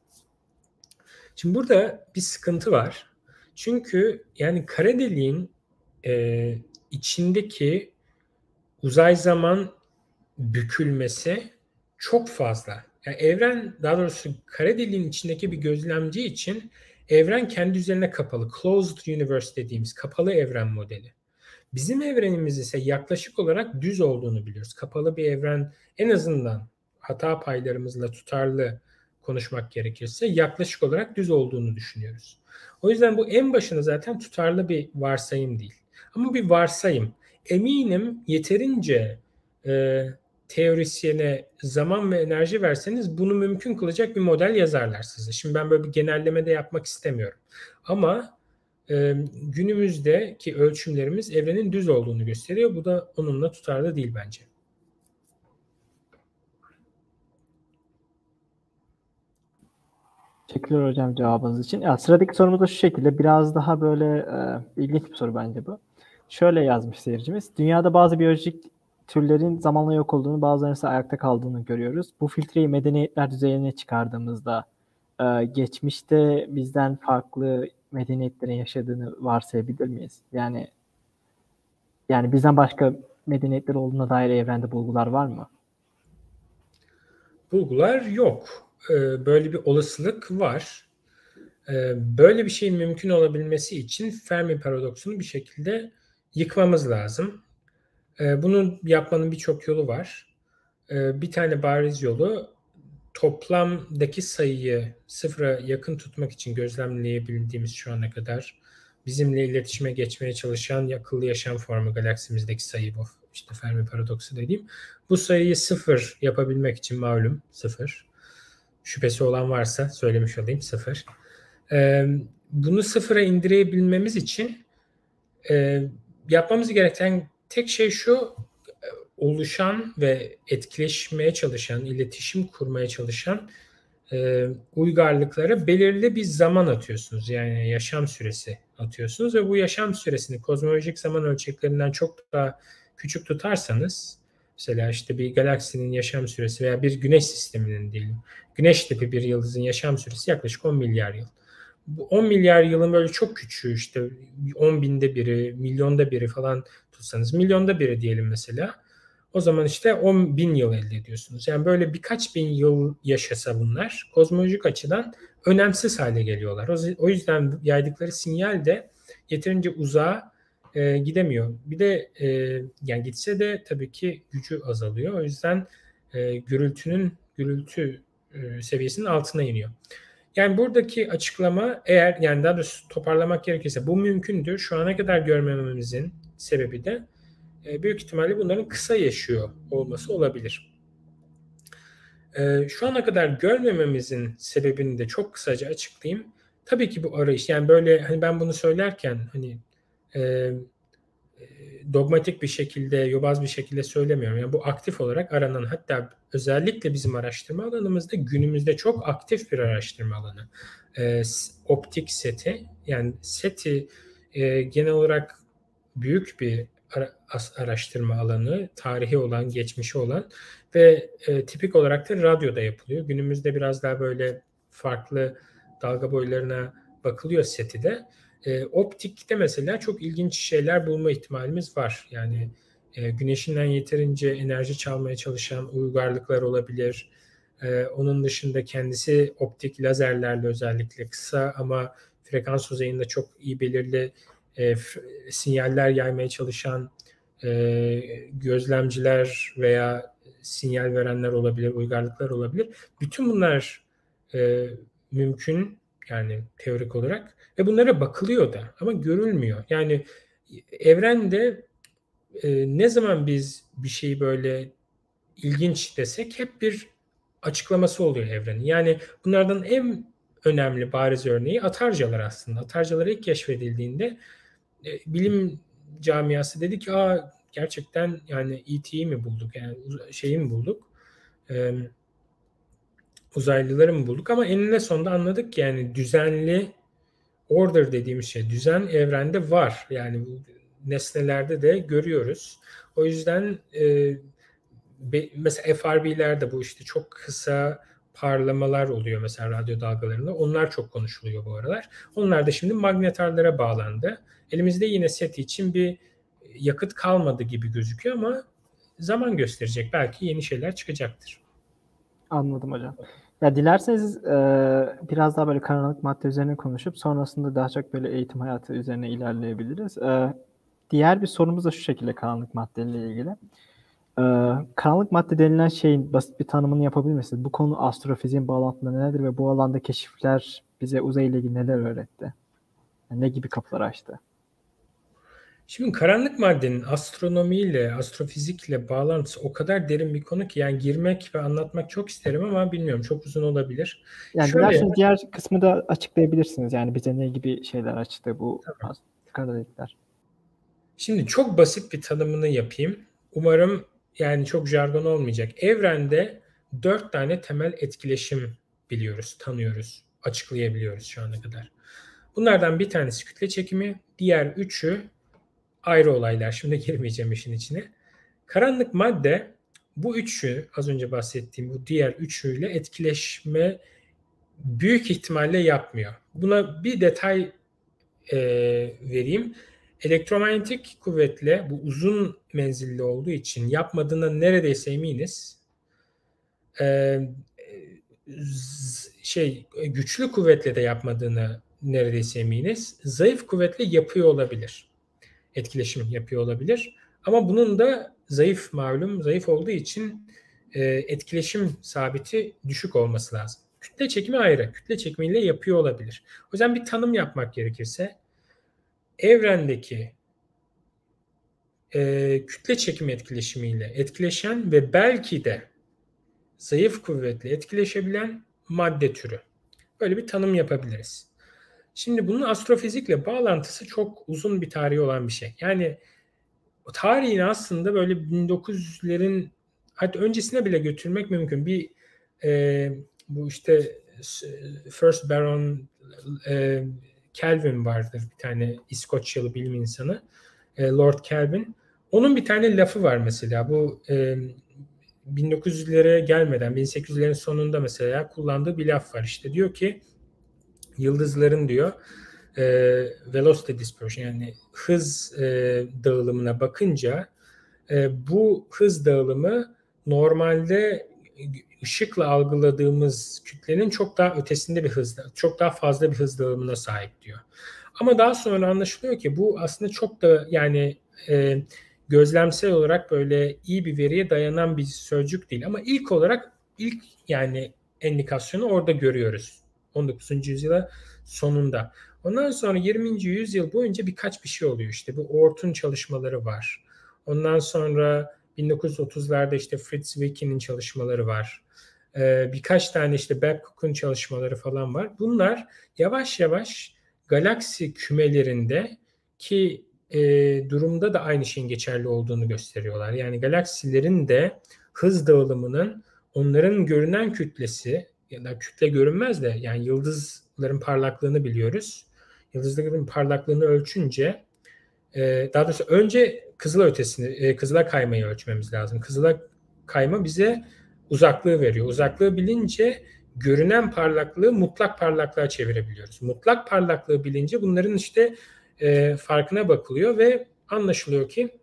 Şimdi burada bir sıkıntı var. Çünkü yani kara deliğin e, içindeki uzay zaman bükülmesi çok fazla. Yani evren daha doğrusu kara deliğin içindeki bir gözlemci için evren kendi üzerine kapalı. Closed universe dediğimiz kapalı evren modeli. Bizim evrenimiz ise yaklaşık olarak düz olduğunu biliyoruz. Kapalı bir evren en azından hata paylarımızla tutarlı konuşmak gerekirse yaklaşık olarak düz olduğunu düşünüyoruz. O yüzden bu en başına zaten tutarlı bir varsayım değil. Ama bir varsayım. Eminim yeterince e, teorisyene zaman ve enerji verseniz bunu mümkün kılacak bir model yazarlar size. Şimdi ben böyle bir genelleme de yapmak istemiyorum. Ama e, günümüzdeki ölçümlerimiz evrenin düz olduğunu gösteriyor. Bu da onunla tutarlı değil bence. Teşekkürler hocam cevabınız için. Ya, sıradaki sorumuz da şu şekilde. Biraz daha böyle e, ilginç bir soru bence bu. Şöyle yazmış seyircimiz. Dünyada bazı biyolojik türlerin zamanla yok olduğunu, bazılarının ise ayakta kaldığını görüyoruz. Bu filtreyi medeniyetler düzeyine çıkardığımızda e, geçmişte bizden farklı medeniyetlerin yaşadığını varsayabilir miyiz? Yani yani bizden başka medeniyetler olduğuna dair evrende bulgular var mı? Bulgular yok. Ee, böyle bir olasılık var. Ee, böyle bir şeyin mümkün olabilmesi için Fermi paradoksunu bir şekilde yıkmamız lazım. Ee, bunu yapmanın birçok yolu var. Bir tane bariz yolu toplamdaki sayıyı sıfıra yakın tutmak için gözlemleyebildiğimiz şu ana kadar bizimle iletişime geçmeye çalışan akıllı yaşam formu galaksimizdeki sayı bu. İşte Fermi paradoksu dediğim. Bu sayıyı sıfır yapabilmek için malum sıfır. Şüphesi olan varsa söylemiş olayım sıfır. Ee, bunu sıfıra indirebilmemiz için e, yapmamız gereken tek şey şu oluşan ve etkileşmeye çalışan, iletişim kurmaya çalışan e, uygarlıklara belirli bir zaman atıyorsunuz. Yani yaşam süresi atıyorsunuz ve bu yaşam süresini kozmolojik zaman ölçeklerinden çok daha küçük tutarsanız mesela işte bir galaksinin yaşam süresi veya bir güneş sisteminin diyelim. Güneş tipi bir yıldızın yaşam süresi yaklaşık 10 milyar yıl. Bu 10 milyar yılın böyle çok küçüğü işte 10 binde biri, milyonda biri falan tutsanız milyonda biri diyelim mesela o zaman işte 10 bin yıl elde ediyorsunuz. Yani böyle birkaç bin yıl yaşasa bunlar kozmolojik açıdan önemsiz hale geliyorlar. O yüzden yaydıkları sinyal de yeterince uzağa e, gidemiyor. Bir de e, yani gitse de tabii ki gücü azalıyor. O yüzden e, gürültünün gürültü e, seviyesinin altına iniyor. Yani buradaki açıklama eğer yani daha doğrusu toparlamak gerekirse bu mümkündür. Şu ana kadar görmememizin sebebi de e, büyük ihtimalle bunların kısa yaşıyor olması olabilir. E, şu ana kadar görmememizin sebebini de çok kısaca açıklayayım. Tabii ki bu arayış yani böyle hani ben bunu söylerken hani e, dogmatik bir şekilde, yobaz bir şekilde söylemiyorum. Yani bu aktif olarak aranan hatta özellikle bizim araştırma alanımızda günümüzde çok aktif bir araştırma alanı. E, optik seti yani seti e, genel olarak büyük bir araştırma alanı, tarihi olan, geçmişi olan ve e, tipik olarak da radyoda yapılıyor. Günümüzde biraz daha böyle farklı dalga boylarına bakılıyor seti de. E, optikte mesela çok ilginç şeyler bulma ihtimalimiz var. Yani e, güneşinden yeterince enerji çalmaya çalışan uygarlıklar olabilir. E, onun dışında kendisi optik lazerlerle özellikle kısa ama frekans uzayında çok iyi belirli e, sinyaller yaymaya çalışan e, gözlemciler veya sinyal verenler olabilir, uygarlıklar olabilir. Bütün bunlar e, mümkün yani teorik olarak ve bunlara bakılıyor da ama görülmüyor. Yani evrende e, ne zaman biz bir şeyi böyle ilginç desek hep bir açıklaması oluyor evrenin. Yani bunlardan en önemli bariz örneği atarcalar aslında. Atarcalar ilk keşfedildiğinde e, bilim camiası dedi ki Aa, gerçekten yani ET'yi mi bulduk yani şeyi mi bulduk e, uzaylıları mı bulduk ama eninde sonunda anladık ki yani düzenli order dediğimiz şey düzen evrende var yani nesnelerde de görüyoruz. O yüzden e, be, mesela FRB'lerde bu işte çok kısa parlamalar oluyor mesela radyo dalgalarında. Onlar çok konuşuluyor bu aralar. Onlar da şimdi magnetarlara bağlandı. Elimizde yine SETI için bir yakıt kalmadı gibi gözüküyor ama zaman gösterecek. Belki yeni şeyler çıkacaktır. Anladım hocam. Ya dilerseniz e, biraz daha böyle karanlık madde üzerine konuşup sonrasında daha çok böyle eğitim hayatı üzerine ilerleyebiliriz. E, diğer bir sorumuz da şu şekilde karanlık maddeyle ilgili. E, karanlık madde denilen şeyin basit bir tanımını yapabilir misiniz? Bu konu astrofiziğin bağlantıları nedir ve bu alanda keşifler bize uzay ile ilgili neler öğretti? Yani ne gibi kapılar açtı? Şimdi karanlık maddenin astronomiyle, astrofizikle bağlantısı o kadar derin bir konu ki yani girmek ve anlatmak çok isterim ama bilmiyorum çok uzun olabilir. Yani Şöyle, diğer kısmı da açıklayabilirsiniz. Yani bize ne gibi şeyler açtı bu kadarlıklar. Şimdi çok basit bir tanımını yapayım. Umarım yani çok jargon olmayacak. Evrende dört tane temel etkileşim biliyoruz, tanıyoruz, açıklayabiliyoruz şu ana kadar. Bunlardan bir tanesi kütle çekimi, diğer üçü ayrı olaylar. Şimdi girmeyeceğim işin içine. Karanlık madde bu üçü az önce bahsettiğim bu diğer üçüyle etkileşme büyük ihtimalle yapmıyor. Buna bir detay e, vereyim. Elektromanyetik kuvvetle bu uzun menzilli olduğu için yapmadığına neredeyse eminiz. E, şey güçlü kuvvetle de yapmadığını neredeyse eminiz. Zayıf kuvvetle yapıyor olabilir etkileşim yapıyor olabilir. Ama bunun da zayıf malum, zayıf olduğu için e, etkileşim sabiti düşük olması lazım. Kütle çekimi ayrı. Kütle çekimiyle yapıyor olabilir. O yüzden bir tanım yapmak gerekirse evrendeki e, kütle çekim etkileşimiyle etkileşen ve belki de zayıf kuvvetle etkileşebilen madde türü. Böyle bir tanım yapabiliriz. Şimdi bunun astrofizikle bağlantısı çok uzun bir tarihi olan bir şey. Yani tarihini aslında böyle 1900'lerin hatta öncesine bile götürmek mümkün. Bir e, bu işte First Baron e, Kelvin vardır bir tane İskoçyalı bilim insanı e, Lord Kelvin. Onun bir tane lafı var mesela bu e, 1900'lere gelmeden 1800'lerin sonunda mesela kullandığı bir laf var işte diyor ki yıldızların diyor e, velocity dispersion yani hız e, dağılımına bakınca e, bu hız dağılımı normalde ışıkla algıladığımız kütlenin çok daha ötesinde bir hızda, çok daha fazla bir hız dağılımına sahip diyor. Ama daha sonra anlaşılıyor ki bu aslında çok da yani e, gözlemsel olarak böyle iyi bir veriye dayanan bir sözcük değil. Ama ilk olarak ilk yani endikasyonu orada görüyoruz. 19. yüzyıla sonunda. Ondan sonra 20. yüzyıl boyunca birkaç bir şey oluyor. İşte bu Ort'un çalışmaları var. Ondan sonra 1930'larda işte Fritz Zwick'in çalışmaları var. Ee, birkaç tane işte Babcock'un çalışmaları falan var. Bunlar yavaş yavaş galaksi kümelerinde ki e, durumda da aynı şeyin geçerli olduğunu gösteriyorlar. Yani galaksilerin de hız dağılımının onların görünen kütlesi ya da kütle görünmez de yani yıldızların parlaklığını biliyoruz. Yıldızların parlaklığını ölçünce e, daha doğrusu önce kızıla ötesini, e, kızıla kaymayı ölçmemiz lazım. Kızıla kayma bize uzaklığı veriyor. Uzaklığı bilince görünen parlaklığı mutlak parlaklığa çevirebiliyoruz. Mutlak parlaklığı bilince bunların işte e, farkına bakılıyor ve anlaşılıyor ki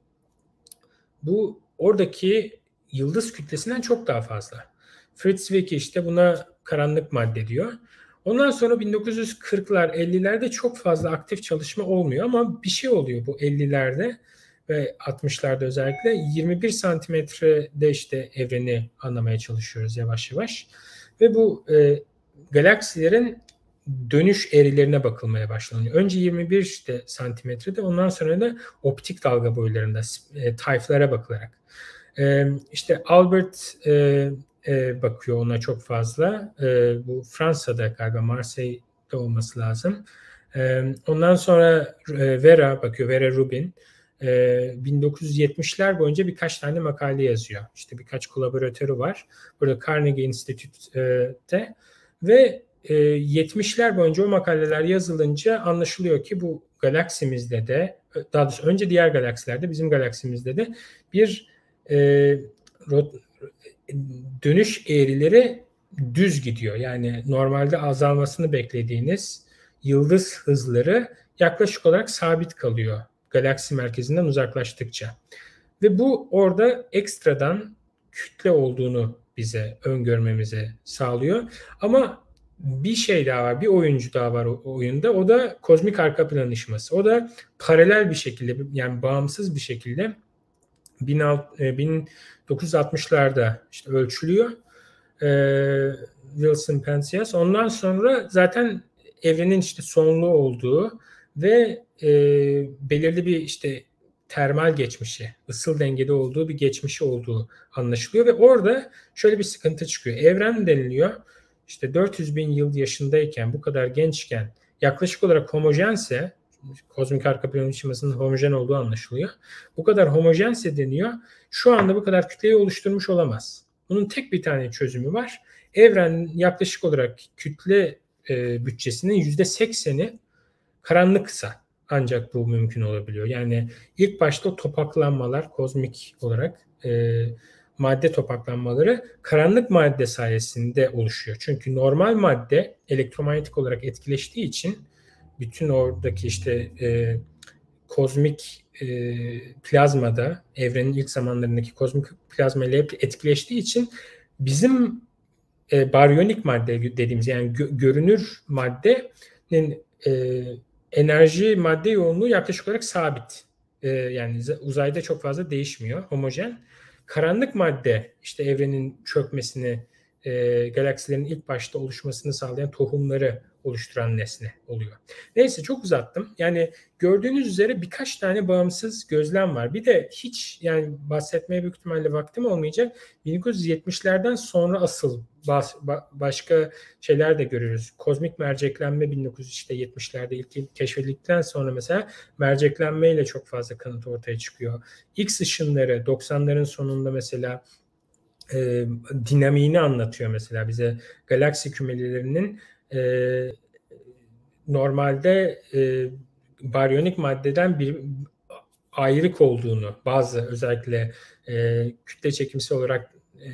bu oradaki yıldız kütlesinden çok daha fazla. Fritz Zwicky işte buna karanlık madde diyor. Ondan sonra 1940'lar 50'lerde çok fazla aktif çalışma olmuyor ama bir şey oluyor bu 50'lerde ve 60'larda özellikle 21 santimetrede işte evreni anlamaya çalışıyoruz yavaş yavaş. Ve bu e, galaksilerin dönüş eğrilerine bakılmaya başlanıyor. Önce 21 işte santimetrede ondan sonra da optik dalga boylarında e, tayflara bakılarak. E, işte Albert e, e, bakıyor ona çok fazla. E, bu Fransa'da galiba Marseille'de olması lazım. ondan sonra Vera bakıyor, Vera Rubin. 1970'ler boyunca birkaç tane makale yazıyor. İşte birkaç kolaboratörü var. Burada Carnegie Institute'te ve 70'ler boyunca o makaleler yazılınca anlaşılıyor ki bu galaksimizde de daha doğrusu önce diğer galaksilerde bizim galaksimizde de bir e, dönüş eğrileri düz gidiyor. Yani normalde azalmasını beklediğiniz yıldız hızları yaklaşık olarak sabit kalıyor galaksi merkezinden uzaklaştıkça. Ve bu orada ekstradan kütle olduğunu bize öngörmemize sağlıyor. Ama bir şey daha var, bir oyuncu daha var o oyunda. O da kozmik arka plan ışıması. O da paralel bir şekilde yani bağımsız bir şekilde 1960'larda e, işte ölçülüyor. Ee, Wilson Penzias. Ondan sonra zaten evrenin işte sonlu olduğu ve e, belirli bir işte termal geçmişi, ısıl dengede olduğu bir geçmişi olduğu anlaşılıyor ve orada şöyle bir sıkıntı çıkıyor. Evren deniliyor işte 400 bin yıl yaşındayken bu kadar gençken yaklaşık olarak homojense kozmik arka plan ışımasının homojen olduğu anlaşılıyor. Bu kadar homojense deniyor. Şu anda bu kadar kütleyi oluşturmuş olamaz. Bunun tek bir tane çözümü var. Evren yaklaşık olarak kütle e, bütçesinin yüzde sekseni karanlıksa ancak bu mümkün olabiliyor. Yani ilk başta topaklanmalar kozmik olarak e, madde topaklanmaları karanlık madde sayesinde oluşuyor. Çünkü normal madde elektromanyetik olarak etkileştiği için bütün oradaki işte e, kozmik e, plazmada evrenin ilk zamanlarındaki kozmik plazma ile etkileştiği için bizim e, baryonik madde dediğimiz yani gö- görünür maddenin e, enerji madde yoğunluğu yaklaşık olarak sabit. E, yani uzayda çok fazla değişmiyor, homojen. Karanlık madde işte evrenin çökmesini, e, galaksilerin ilk başta oluşmasını sağlayan tohumları oluşturan nesne oluyor. Neyse çok uzattım. Yani gördüğünüz üzere birkaç tane bağımsız gözlem var. Bir de hiç yani bahsetmeye büyük ihtimalle vaktim olmayacak. 1970'lerden sonra asıl başka şeyler de görüyoruz. Kozmik merceklenme 1970'lerde ilk keşfedildikten sonra mesela merceklenme ile çok fazla kanıt ortaya çıkıyor. X ışınları 90'ların sonunda mesela e, dinamiğini anlatıyor mesela bize galaksi kümelerinin e, normalde e, baryonik maddeden bir ayrık olduğunu bazı özellikle e, kütle çekimsi olarak e,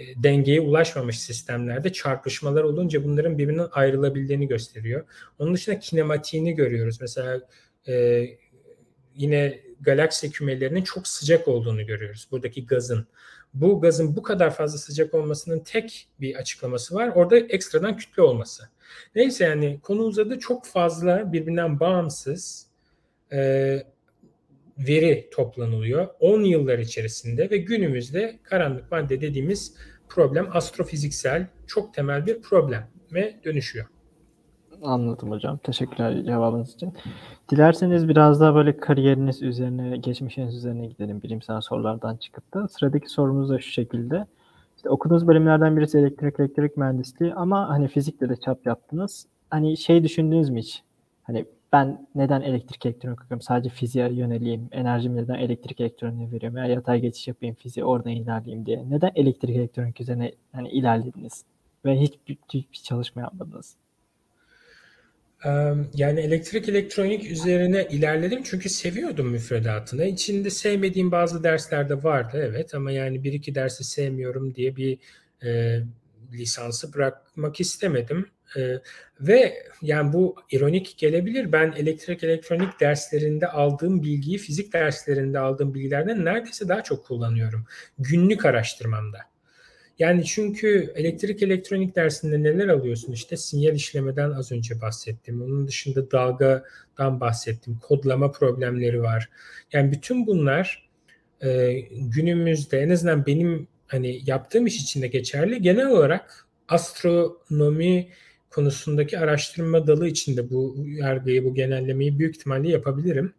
e, dengeye ulaşmamış sistemlerde çarpışmalar olunca bunların birbirinden ayrılabildiğini gösteriyor. Onun dışında kinematiğini görüyoruz. Mesela e, yine galaksi kümelerinin çok sıcak olduğunu görüyoruz. Buradaki gazın bu gazın bu kadar fazla sıcak olmasının tek bir açıklaması var. Orada ekstradan kütle olması. Neyse yani konu uzadı çok fazla birbirinden bağımsız e, veri toplanılıyor. 10 yıllar içerisinde ve günümüzde karanlık madde dediğimiz problem astrofiziksel çok temel bir problem ve dönüşüyor. Anladım hocam. Teşekkürler cevabınız için. Dilerseniz biraz daha böyle kariyeriniz üzerine, geçmişiniz üzerine gidelim bilimsel sorulardan çıkıp da. Sıradaki sorumuz da şu şekilde. İşte okuduğunuz bölümlerden birisi elektrik elektrik mühendisliği ama hani fizikle de çap yaptınız. Hani şey düşündünüz mü hiç? Hani ben neden elektrik elektronik okuyorum? Sadece fiziğe yöneleyim. Enerjimi neden elektrik elektroniğe veriyorum? Veya yatay geçiş yapayım fiziğe oradan ilerleyeyim diye. Neden elektrik elektronik üzerine hani ilerlediniz? Ve hiç hiçbir çalışma yapmadınız? Yani elektrik elektronik üzerine ilerledim çünkü seviyordum müfredatını. İçinde sevmediğim bazı dersler de vardı evet ama yani bir iki dersi sevmiyorum diye bir e, lisansı bırakmak istemedim. E, ve yani bu ironik gelebilir. Ben elektrik elektronik derslerinde aldığım bilgiyi fizik derslerinde aldığım bilgilerden neredeyse daha çok kullanıyorum. Günlük araştırmamda. Yani çünkü elektrik elektronik dersinde neler alıyorsun? İşte sinyal işlemeden az önce bahsettim. Onun dışında dalgadan bahsettim. Kodlama problemleri var. Yani bütün bunlar e, günümüzde en azından benim hani yaptığım iş içinde geçerli. Genel olarak astronomi konusundaki araştırma dalı içinde bu yargıyı, bu genellemeyi büyük ihtimalle yapabilirim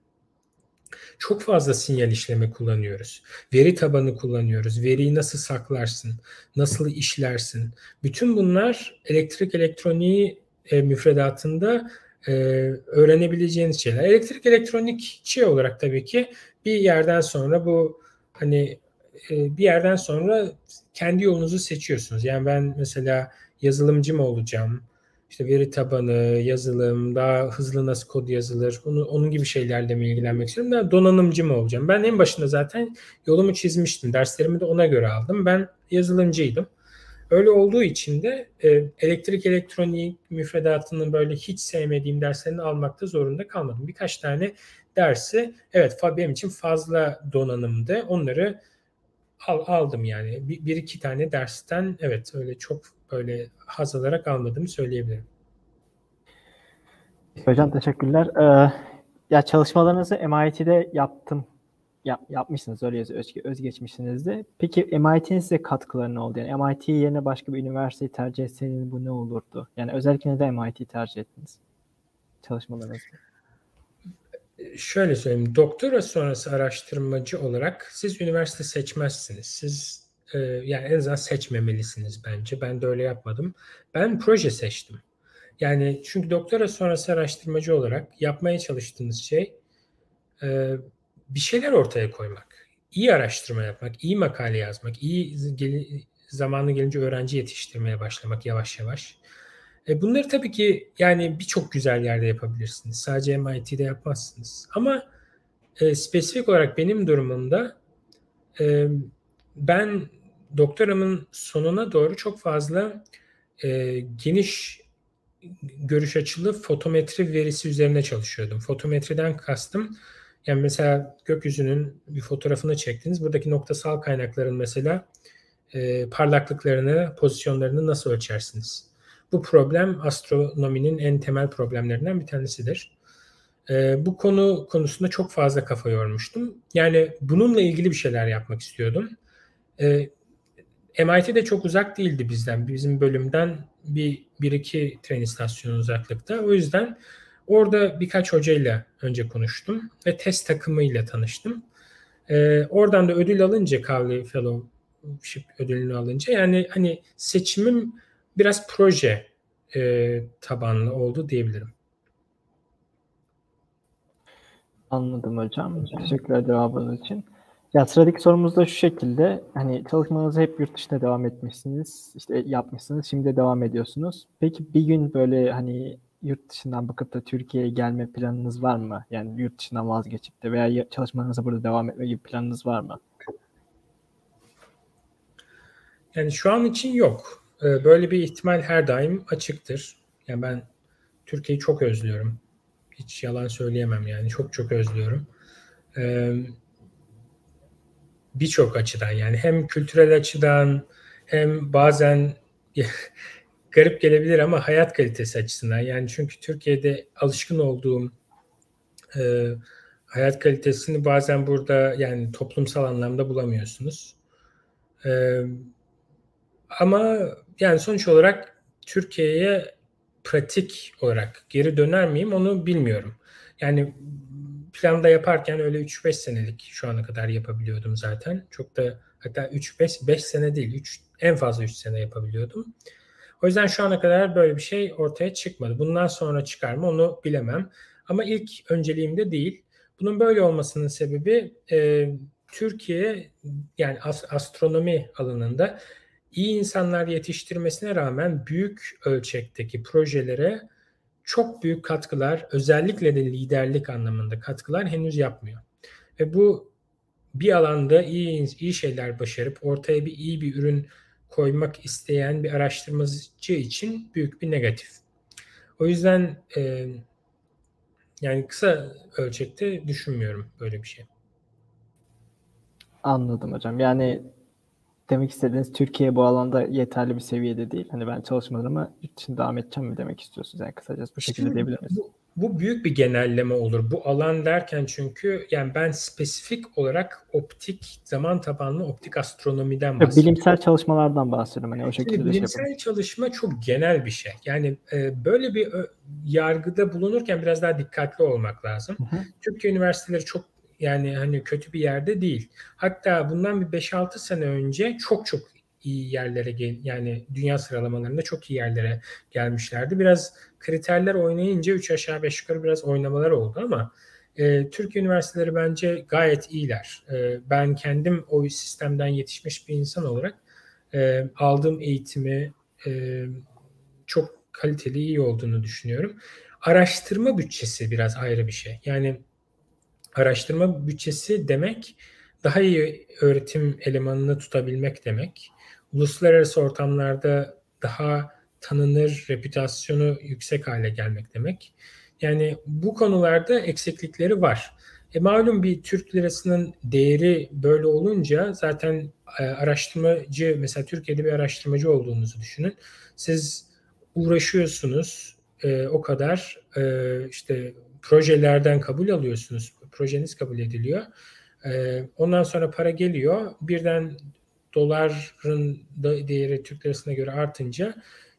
çok fazla sinyal işleme kullanıyoruz. Veri tabanı kullanıyoruz. Veriyi nasıl saklarsın? Nasıl işlersin? Bütün bunlar elektrik elektroniği e, müfredatında e, öğrenebileceğiniz şeyler. Elektrik elektronikçi olarak tabii ki bir yerden sonra bu hani e, bir yerden sonra kendi yolunuzu seçiyorsunuz. Yani ben mesela yazılımcı mı olacağım? İşte veri tabanı, yazılım, daha hızlı nasıl kod yazılır, onu, onun gibi şeylerle mi ilgilenmek istiyorum? Ben donanımcı mı olacağım? Ben en başında zaten yolumu çizmiştim. Derslerimi de ona göre aldım. Ben yazılımcıydım. Öyle olduğu için de e, elektrik elektronik müfredatının böyle hiç sevmediğim derslerini almakta zorunda kalmadım. Birkaç tane dersi evet benim için fazla donanımdı. Onları al, aldım yani. Bir, bir iki tane dersten evet öyle çok böyle haz alarak almadığımı söyleyebilirim. Hocam teşekkürler. Ee, ya çalışmalarınızı MIT'de yaptım yap, yapmışsınız öyle yazıyor öz, özgeçmişinizde. Peki MIT'nin size katkıları ne oldu? Yani MIT yerine başka bir üniversiteyi tercih etseniz bu ne olurdu? Yani özellikle neden MIT tercih ettiniz çalışmalarınızda? Şöyle söyleyeyim. Doktora sonrası araştırmacı olarak siz üniversite seçmezsiniz. Siz e, yani en azından seçmemelisiniz bence. Ben de öyle yapmadım. Ben proje seçtim. Yani çünkü doktora sonrası araştırmacı olarak yapmaya çalıştığınız şey e, bir şeyler ortaya koymak, iyi araştırma yapmak, iyi makale yazmak, iyi zamanı gelince öğrenci yetiştirmeye başlamak yavaş yavaş. E bunları tabii ki yani birçok güzel yerde yapabilirsiniz. Sadece MIT'de yapmazsınız. Ama e, spesifik olarak benim durumumda e, ben doktoramın sonuna doğru çok fazla e, geniş görüş açılı fotometri verisi üzerine çalışıyordum. Fotometriden kastım yani mesela gökyüzünün bir fotoğrafını çektiniz. Buradaki noktasal kaynakların mesela e, parlaklıklarını, pozisyonlarını nasıl ölçersiniz? Bu problem astronominin en temel problemlerinden bir tanesidir. E, bu konu konusunda çok fazla kafa yormuştum. Yani bununla ilgili bir şeyler yapmak istiyordum. E, MIT de çok uzak değildi bizden. Bizim bölümden bir, bir iki tren istasyonu uzaklıkta. O yüzden Orada birkaç hocayla önce konuştum ve test takımıyla tanıştım. Ee, oradan da ödül alınca Kavli Fellowship ödülünü alınca yani hani seçimim biraz proje e, tabanlı oldu diyebilirim. Anladım hocam. Teşekkürler cevabınız için. Ya sıradaki sorumuz da şu şekilde. Hani çalışmanızı hep yurt dışında devam etmişsiniz. İşte yapmışsınız. Şimdi de devam ediyorsunuz. Peki bir gün böyle hani yurt dışından bakıp da Türkiye'ye gelme planınız var mı? Yani yurt dışından vazgeçip de veya çalışmanıza burada devam etme gibi planınız var mı? Yani şu an için yok. Ee, böyle bir ihtimal her daim açıktır. Yani ben Türkiye'yi çok özlüyorum. Hiç yalan söyleyemem yani. Çok çok özlüyorum. Birçok açıdan yani hem kültürel açıdan hem bazen <laughs> garip gelebilir ama hayat kalitesi açısından yani çünkü Türkiye'de alışkın olduğum e, hayat kalitesini bazen burada yani toplumsal anlamda bulamıyorsunuz. E, ama yani sonuç olarak Türkiye'ye pratik olarak geri döner miyim onu bilmiyorum. Yani planda yaparken öyle 3-5 senelik şu ana kadar yapabiliyordum zaten. Çok da hatta 3-5 5 sene değil 3 en fazla 3 sene yapabiliyordum. O yüzden şu ana kadar böyle bir şey ortaya çıkmadı. Bundan sonra çıkar mı onu bilemem. Ama ilk önceliğimde değil. Bunun böyle olmasının sebebi e, Türkiye yani astronomi alanında iyi insanlar yetiştirmesine rağmen büyük ölçekteki projelere çok büyük katkılar, özellikle de liderlik anlamında katkılar henüz yapmıyor. Ve bu bir alanda iyi iyi şeyler başarıp ortaya bir iyi bir ürün koymak isteyen bir araştırmacı için büyük bir negatif. O yüzden e, yani kısa ölçekte düşünmüyorum böyle bir şey. Anladım hocam. Yani demek istediğiniz Türkiye bu alanda yeterli bir seviyede değil. Hani ben çalışmalarımı yurt dışında devam edeceğim mi demek istiyorsunuz? Yani kısacası bu şekilde diyebilir miyiz? Bu, bu büyük bir genelleme olur. Bu alan derken çünkü yani ben spesifik olarak optik zaman tabanlı optik astronomiden bahsediyorum. Bilimsel çalışmalardan bahsediyorum. Hani o şekilde Şimdi bilimsel şey çalışma çok genel bir şey. Yani e, böyle bir yargıda bulunurken biraz daha dikkatli olmak lazım. Hı hı. Türkiye üniversiteleri çok yani hani kötü bir yerde değil. Hatta bundan bir 5-6 sene önce çok çok iyi yerlere gel yani dünya sıralamalarında çok iyi yerlere gelmişlerdi. Biraz kriterler oynayınca 3 aşağı 5 yukarı biraz oynamalar oldu ama e, Türkiye üniversiteleri bence gayet iyiler. E, ben kendim o sistemden yetişmiş bir insan olarak e, aldığım eğitimi e, çok kaliteli iyi olduğunu düşünüyorum. Araştırma bütçesi biraz ayrı bir şey. Yani araştırma bütçesi demek daha iyi öğretim elemanını tutabilmek demek. Uluslararası ortamlarda daha tanınır, reputasyonu yüksek hale gelmek demek. Yani bu konularda eksiklikleri var. E malum bir Türk lirasının değeri böyle olunca zaten e, araştırmacı mesela Türkiye'de bir araştırmacı olduğunuzu düşünün. Siz uğraşıyorsunuz e, o kadar e, işte projelerden kabul alıyorsunuz. Projeniz kabul ediliyor. E, ondan sonra para geliyor. Birden doların değeri Türk lirasına göre artınca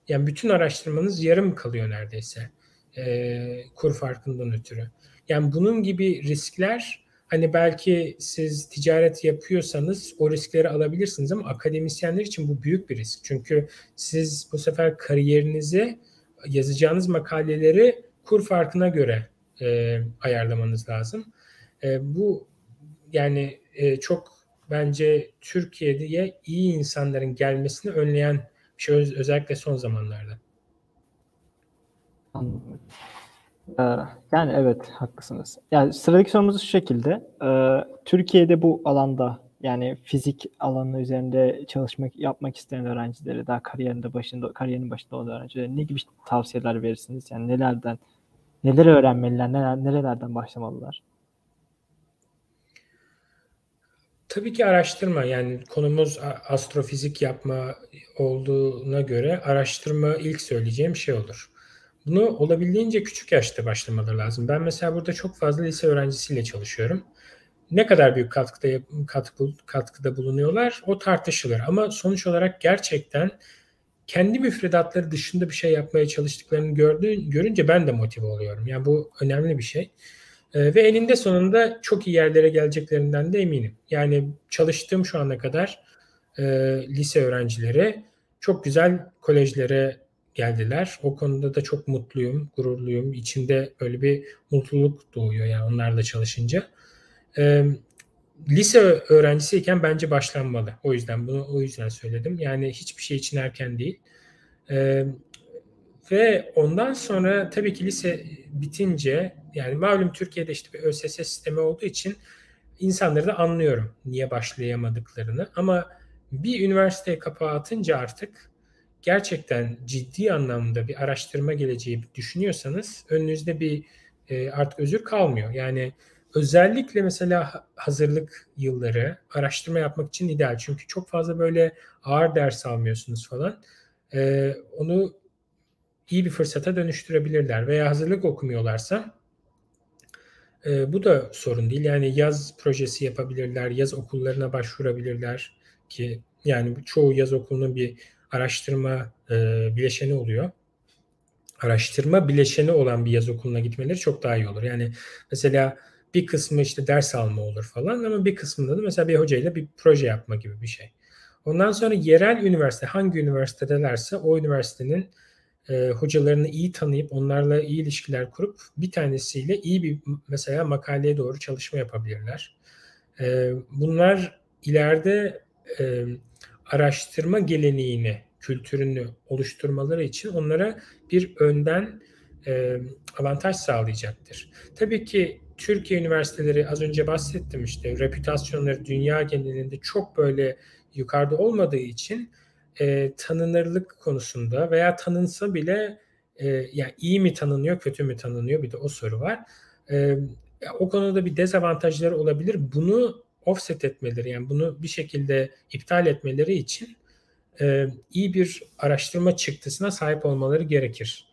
yani bütün araştırmanız yarım kalıyor neredeyse. E, kur farkından ötürü. Yani bunun gibi riskler hani belki siz ticaret yapıyorsanız o riskleri alabilirsiniz ama akademisyenler için bu büyük bir risk. Çünkü siz bu sefer kariyerinizi yazacağınız makaleleri kur farkına göre e, ayarlamanız lazım. E, bu yani e, çok bence Türkiye'ye iyi insanların gelmesini önleyen bir şey özellikle son zamanlarda. Ee, yani evet haklısınız. Yani sıradaki sorumuz şu şekilde. Ee, Türkiye'de bu alanda yani fizik alanı üzerinde çalışmak yapmak isteyen öğrencilere daha kariyerinde başında kariyerinin başında olan öğrencilere ne gibi tavsiyeler verirsiniz? Yani nelerden neler öğrenmeliler, neler, nerelerden başlamalılar? Tabii ki araştırma yani konumuz astrofizik yapma olduğuna göre araştırma ilk söyleyeceğim şey olur. Bunu olabildiğince küçük yaşta başlamaları lazım. Ben mesela burada çok fazla lise öğrencisiyle çalışıyorum. Ne kadar büyük katkıda katkı, katkıda bulunuyorlar o tartışılır. Ama sonuç olarak gerçekten kendi müfredatları dışında bir şey yapmaya çalıştıklarını gördüğün, görünce ben de motive oluyorum. Yani bu önemli bir şey. Ee, ve eninde sonunda çok iyi yerlere geleceklerinden de eminim. Yani çalıştığım şu ana kadar e, lise öğrencileri çok güzel kolejlere geldiler. O konuda da çok mutluyum, gururluyum. İçimde öyle bir mutluluk doğuyor yani onlarla çalışınca. E, lise öğrencisiyken bence başlanmalı. O yüzden bunu o yüzden söyledim. Yani hiçbir şey için erken değil. E, ve ondan sonra tabii ki lise bitince yani malum Türkiye'de işte bir ÖSS sistemi olduğu için insanları da anlıyorum niye başlayamadıklarını. Ama bir üniversiteye kapağı atınca artık gerçekten ciddi anlamda bir araştırma geleceği düşünüyorsanız önünüzde bir e, artık özür kalmıyor. Yani özellikle mesela hazırlık yılları araştırma yapmak için ideal. Çünkü çok fazla böyle ağır ders almıyorsunuz falan. E, onu iyi bir fırsata dönüştürebilirler. Veya hazırlık okumuyorlarsa e, bu da sorun değil. Yani yaz projesi yapabilirler, yaz okullarına başvurabilirler ki yani çoğu yaz okulunun bir araştırma e, bileşeni oluyor. Araştırma bileşeni olan bir yaz okuluna gitmeleri çok daha iyi olur. Yani mesela bir kısmı işte ders alma olur falan ama bir kısmında da mesela bir hocayla bir proje yapma gibi bir şey. Ondan sonra yerel üniversite hangi üniversitedelerse o üniversitenin e, hocalarını iyi tanıyıp onlarla iyi ilişkiler kurup bir tanesiyle iyi bir mesela makaleye doğru çalışma yapabilirler. E, bunlar ileride e, araştırma geleneğini, kültürünü oluşturmaları için onlara bir önden e, avantaj sağlayacaktır. Tabii ki Türkiye üniversiteleri az önce bahsettim işte reputasyonları dünya genelinde çok böyle yukarıda olmadığı için e, tanınırlık konusunda veya tanınsa bile e, yani iyi mi tanınıyor, kötü mü tanınıyor bir de o soru var. E, o konuda bir dezavantajları olabilir. Bunu offset etmeleri yani bunu bir şekilde iptal etmeleri için e, iyi bir araştırma çıktısına sahip olmaları gerekir.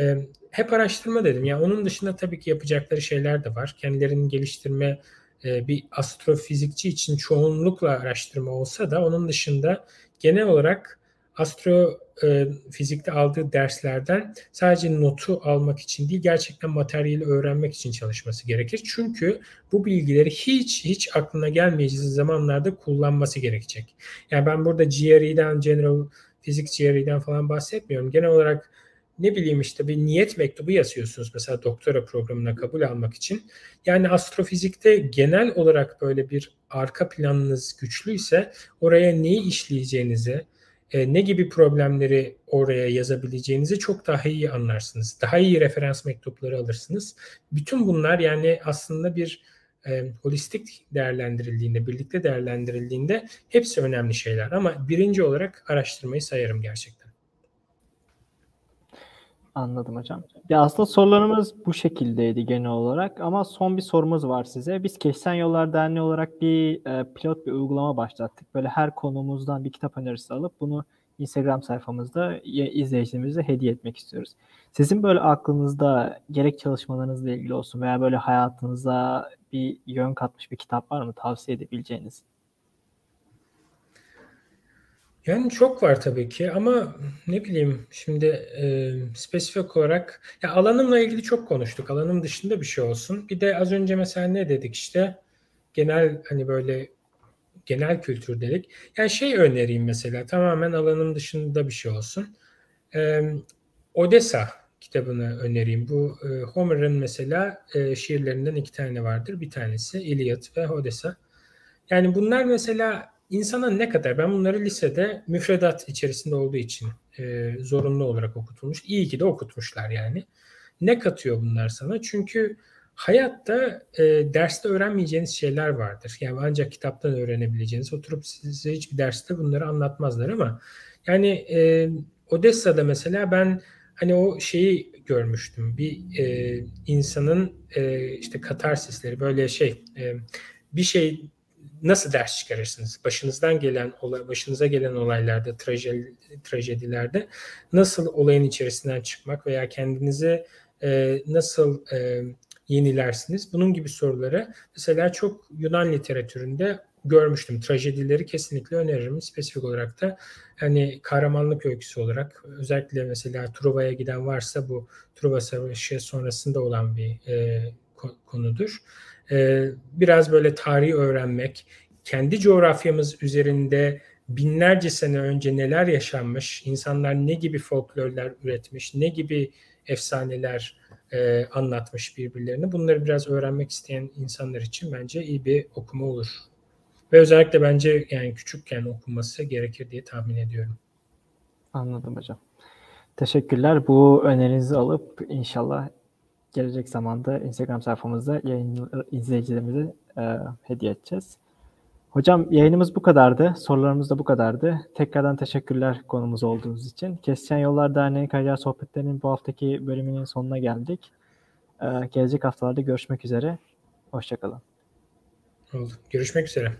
E, hep araştırma dedim. Yani onun dışında tabii ki yapacakları şeyler de var. Kendilerini geliştirme e, bir astrofizikçi için çoğunlukla araştırma olsa da onun dışında genel olarak astro e, aldığı derslerden sadece notu almak için değil gerçekten materyali öğrenmek için çalışması gerekir. Çünkü bu bilgileri hiç hiç aklına gelmeyeceği zamanlarda kullanması gerekecek. Yani ben burada GRE'den, General Physics GRE'den falan bahsetmiyorum. Genel olarak ne bileyim işte bir niyet mektubu yazıyorsunuz mesela doktora programına kabul almak için. Yani astrofizikte genel olarak böyle bir arka planınız güçlüyse oraya neyi işleyeceğinizi, e, ne gibi problemleri oraya yazabileceğinizi çok daha iyi anlarsınız. Daha iyi referans mektupları alırsınız. Bütün bunlar yani aslında bir e, holistik değerlendirildiğinde, birlikte değerlendirildiğinde hepsi önemli şeyler. Ama birinci olarak araştırmayı sayarım gerçekten. Anladım hocam. Ya aslında sorularımız bu şekildeydi genel olarak ama son bir sorumuz var size. Biz Keşsen Yollar Derneği olarak bir e, pilot bir uygulama başlattık. Böyle her konumuzdan bir kitap önerisi alıp bunu Instagram sayfamızda izleyicilerimize hediye etmek istiyoruz. Sizin böyle aklınızda gerek çalışmalarınızla ilgili olsun veya böyle hayatınıza bir yön katmış bir kitap var mı tavsiye edebileceğiniz? Yani çok var tabii ki ama ne bileyim şimdi e, spesifik olarak ya alanımla ilgili çok konuştuk. Alanım dışında bir şey olsun. Bir de az önce mesela ne dedik işte genel hani böyle genel kültür dedik. Yani şey önereyim mesela tamamen alanım dışında bir şey olsun. E, Odessa kitabını önereyim. Bu e, Homer'ın mesela e, şiirlerinden iki tane vardır. Bir tanesi İlyat ve Odessa. Yani bunlar mesela insana ne kadar ben bunları lisede müfredat içerisinde olduğu için e, zorunlu olarak okutulmuş. İyi ki de okutmuşlar yani. Ne katıyor bunlar sana? Çünkü hayatta e, derste öğrenmeyeceğiniz şeyler vardır. Yani ancak kitaptan öğrenebileceğiniz. Oturup size hiçbir derste bunları anlatmazlar ama yani e, Odessa'da mesela ben hani o şeyi görmüştüm. Bir e, insanın e, işte katarsisleri böyle şey e, bir şey nasıl ders çıkarırsınız? Başınızdan gelen olay, başınıza gelen olaylarda, trajedi, trajedilerde nasıl olayın içerisinden çıkmak veya kendinizi e, nasıl e, yenilersiniz? Bunun gibi soruları mesela çok Yunan literatüründe görmüştüm. Trajedileri kesinlikle öneririm. Spesifik olarak da hani kahramanlık öyküsü olarak özellikle mesela Truva'ya giden varsa bu Truva Savaşı sonrasında olan bir e, konudur. E, biraz böyle tarihi öğrenmek, kendi coğrafyamız üzerinde binlerce sene önce neler yaşanmış, insanlar ne gibi folklorlar üretmiş, ne gibi efsaneler e, anlatmış birbirlerine. Bunları biraz öğrenmek isteyen insanlar için bence iyi bir okuma olur. Ve özellikle bence yani küçükken okunması gerekir diye tahmin ediyorum. Anladım hocam. Teşekkürler. Bu önerinizi alıp inşallah gelecek zamanda Instagram sayfamızda yayın izleyicilerimize e, hediye edeceğiz. Hocam yayınımız bu kadardı. Sorularımız da bu kadardı. Tekrardan teşekkürler konumuz olduğunuz için. Kesişen Yollar Derneği Kariyer Sohbetleri'nin bu haftaki bölümünün sonuna geldik. Ee, gelecek haftalarda görüşmek üzere. Hoşçakalın. Oldu. Görüşmek üzere.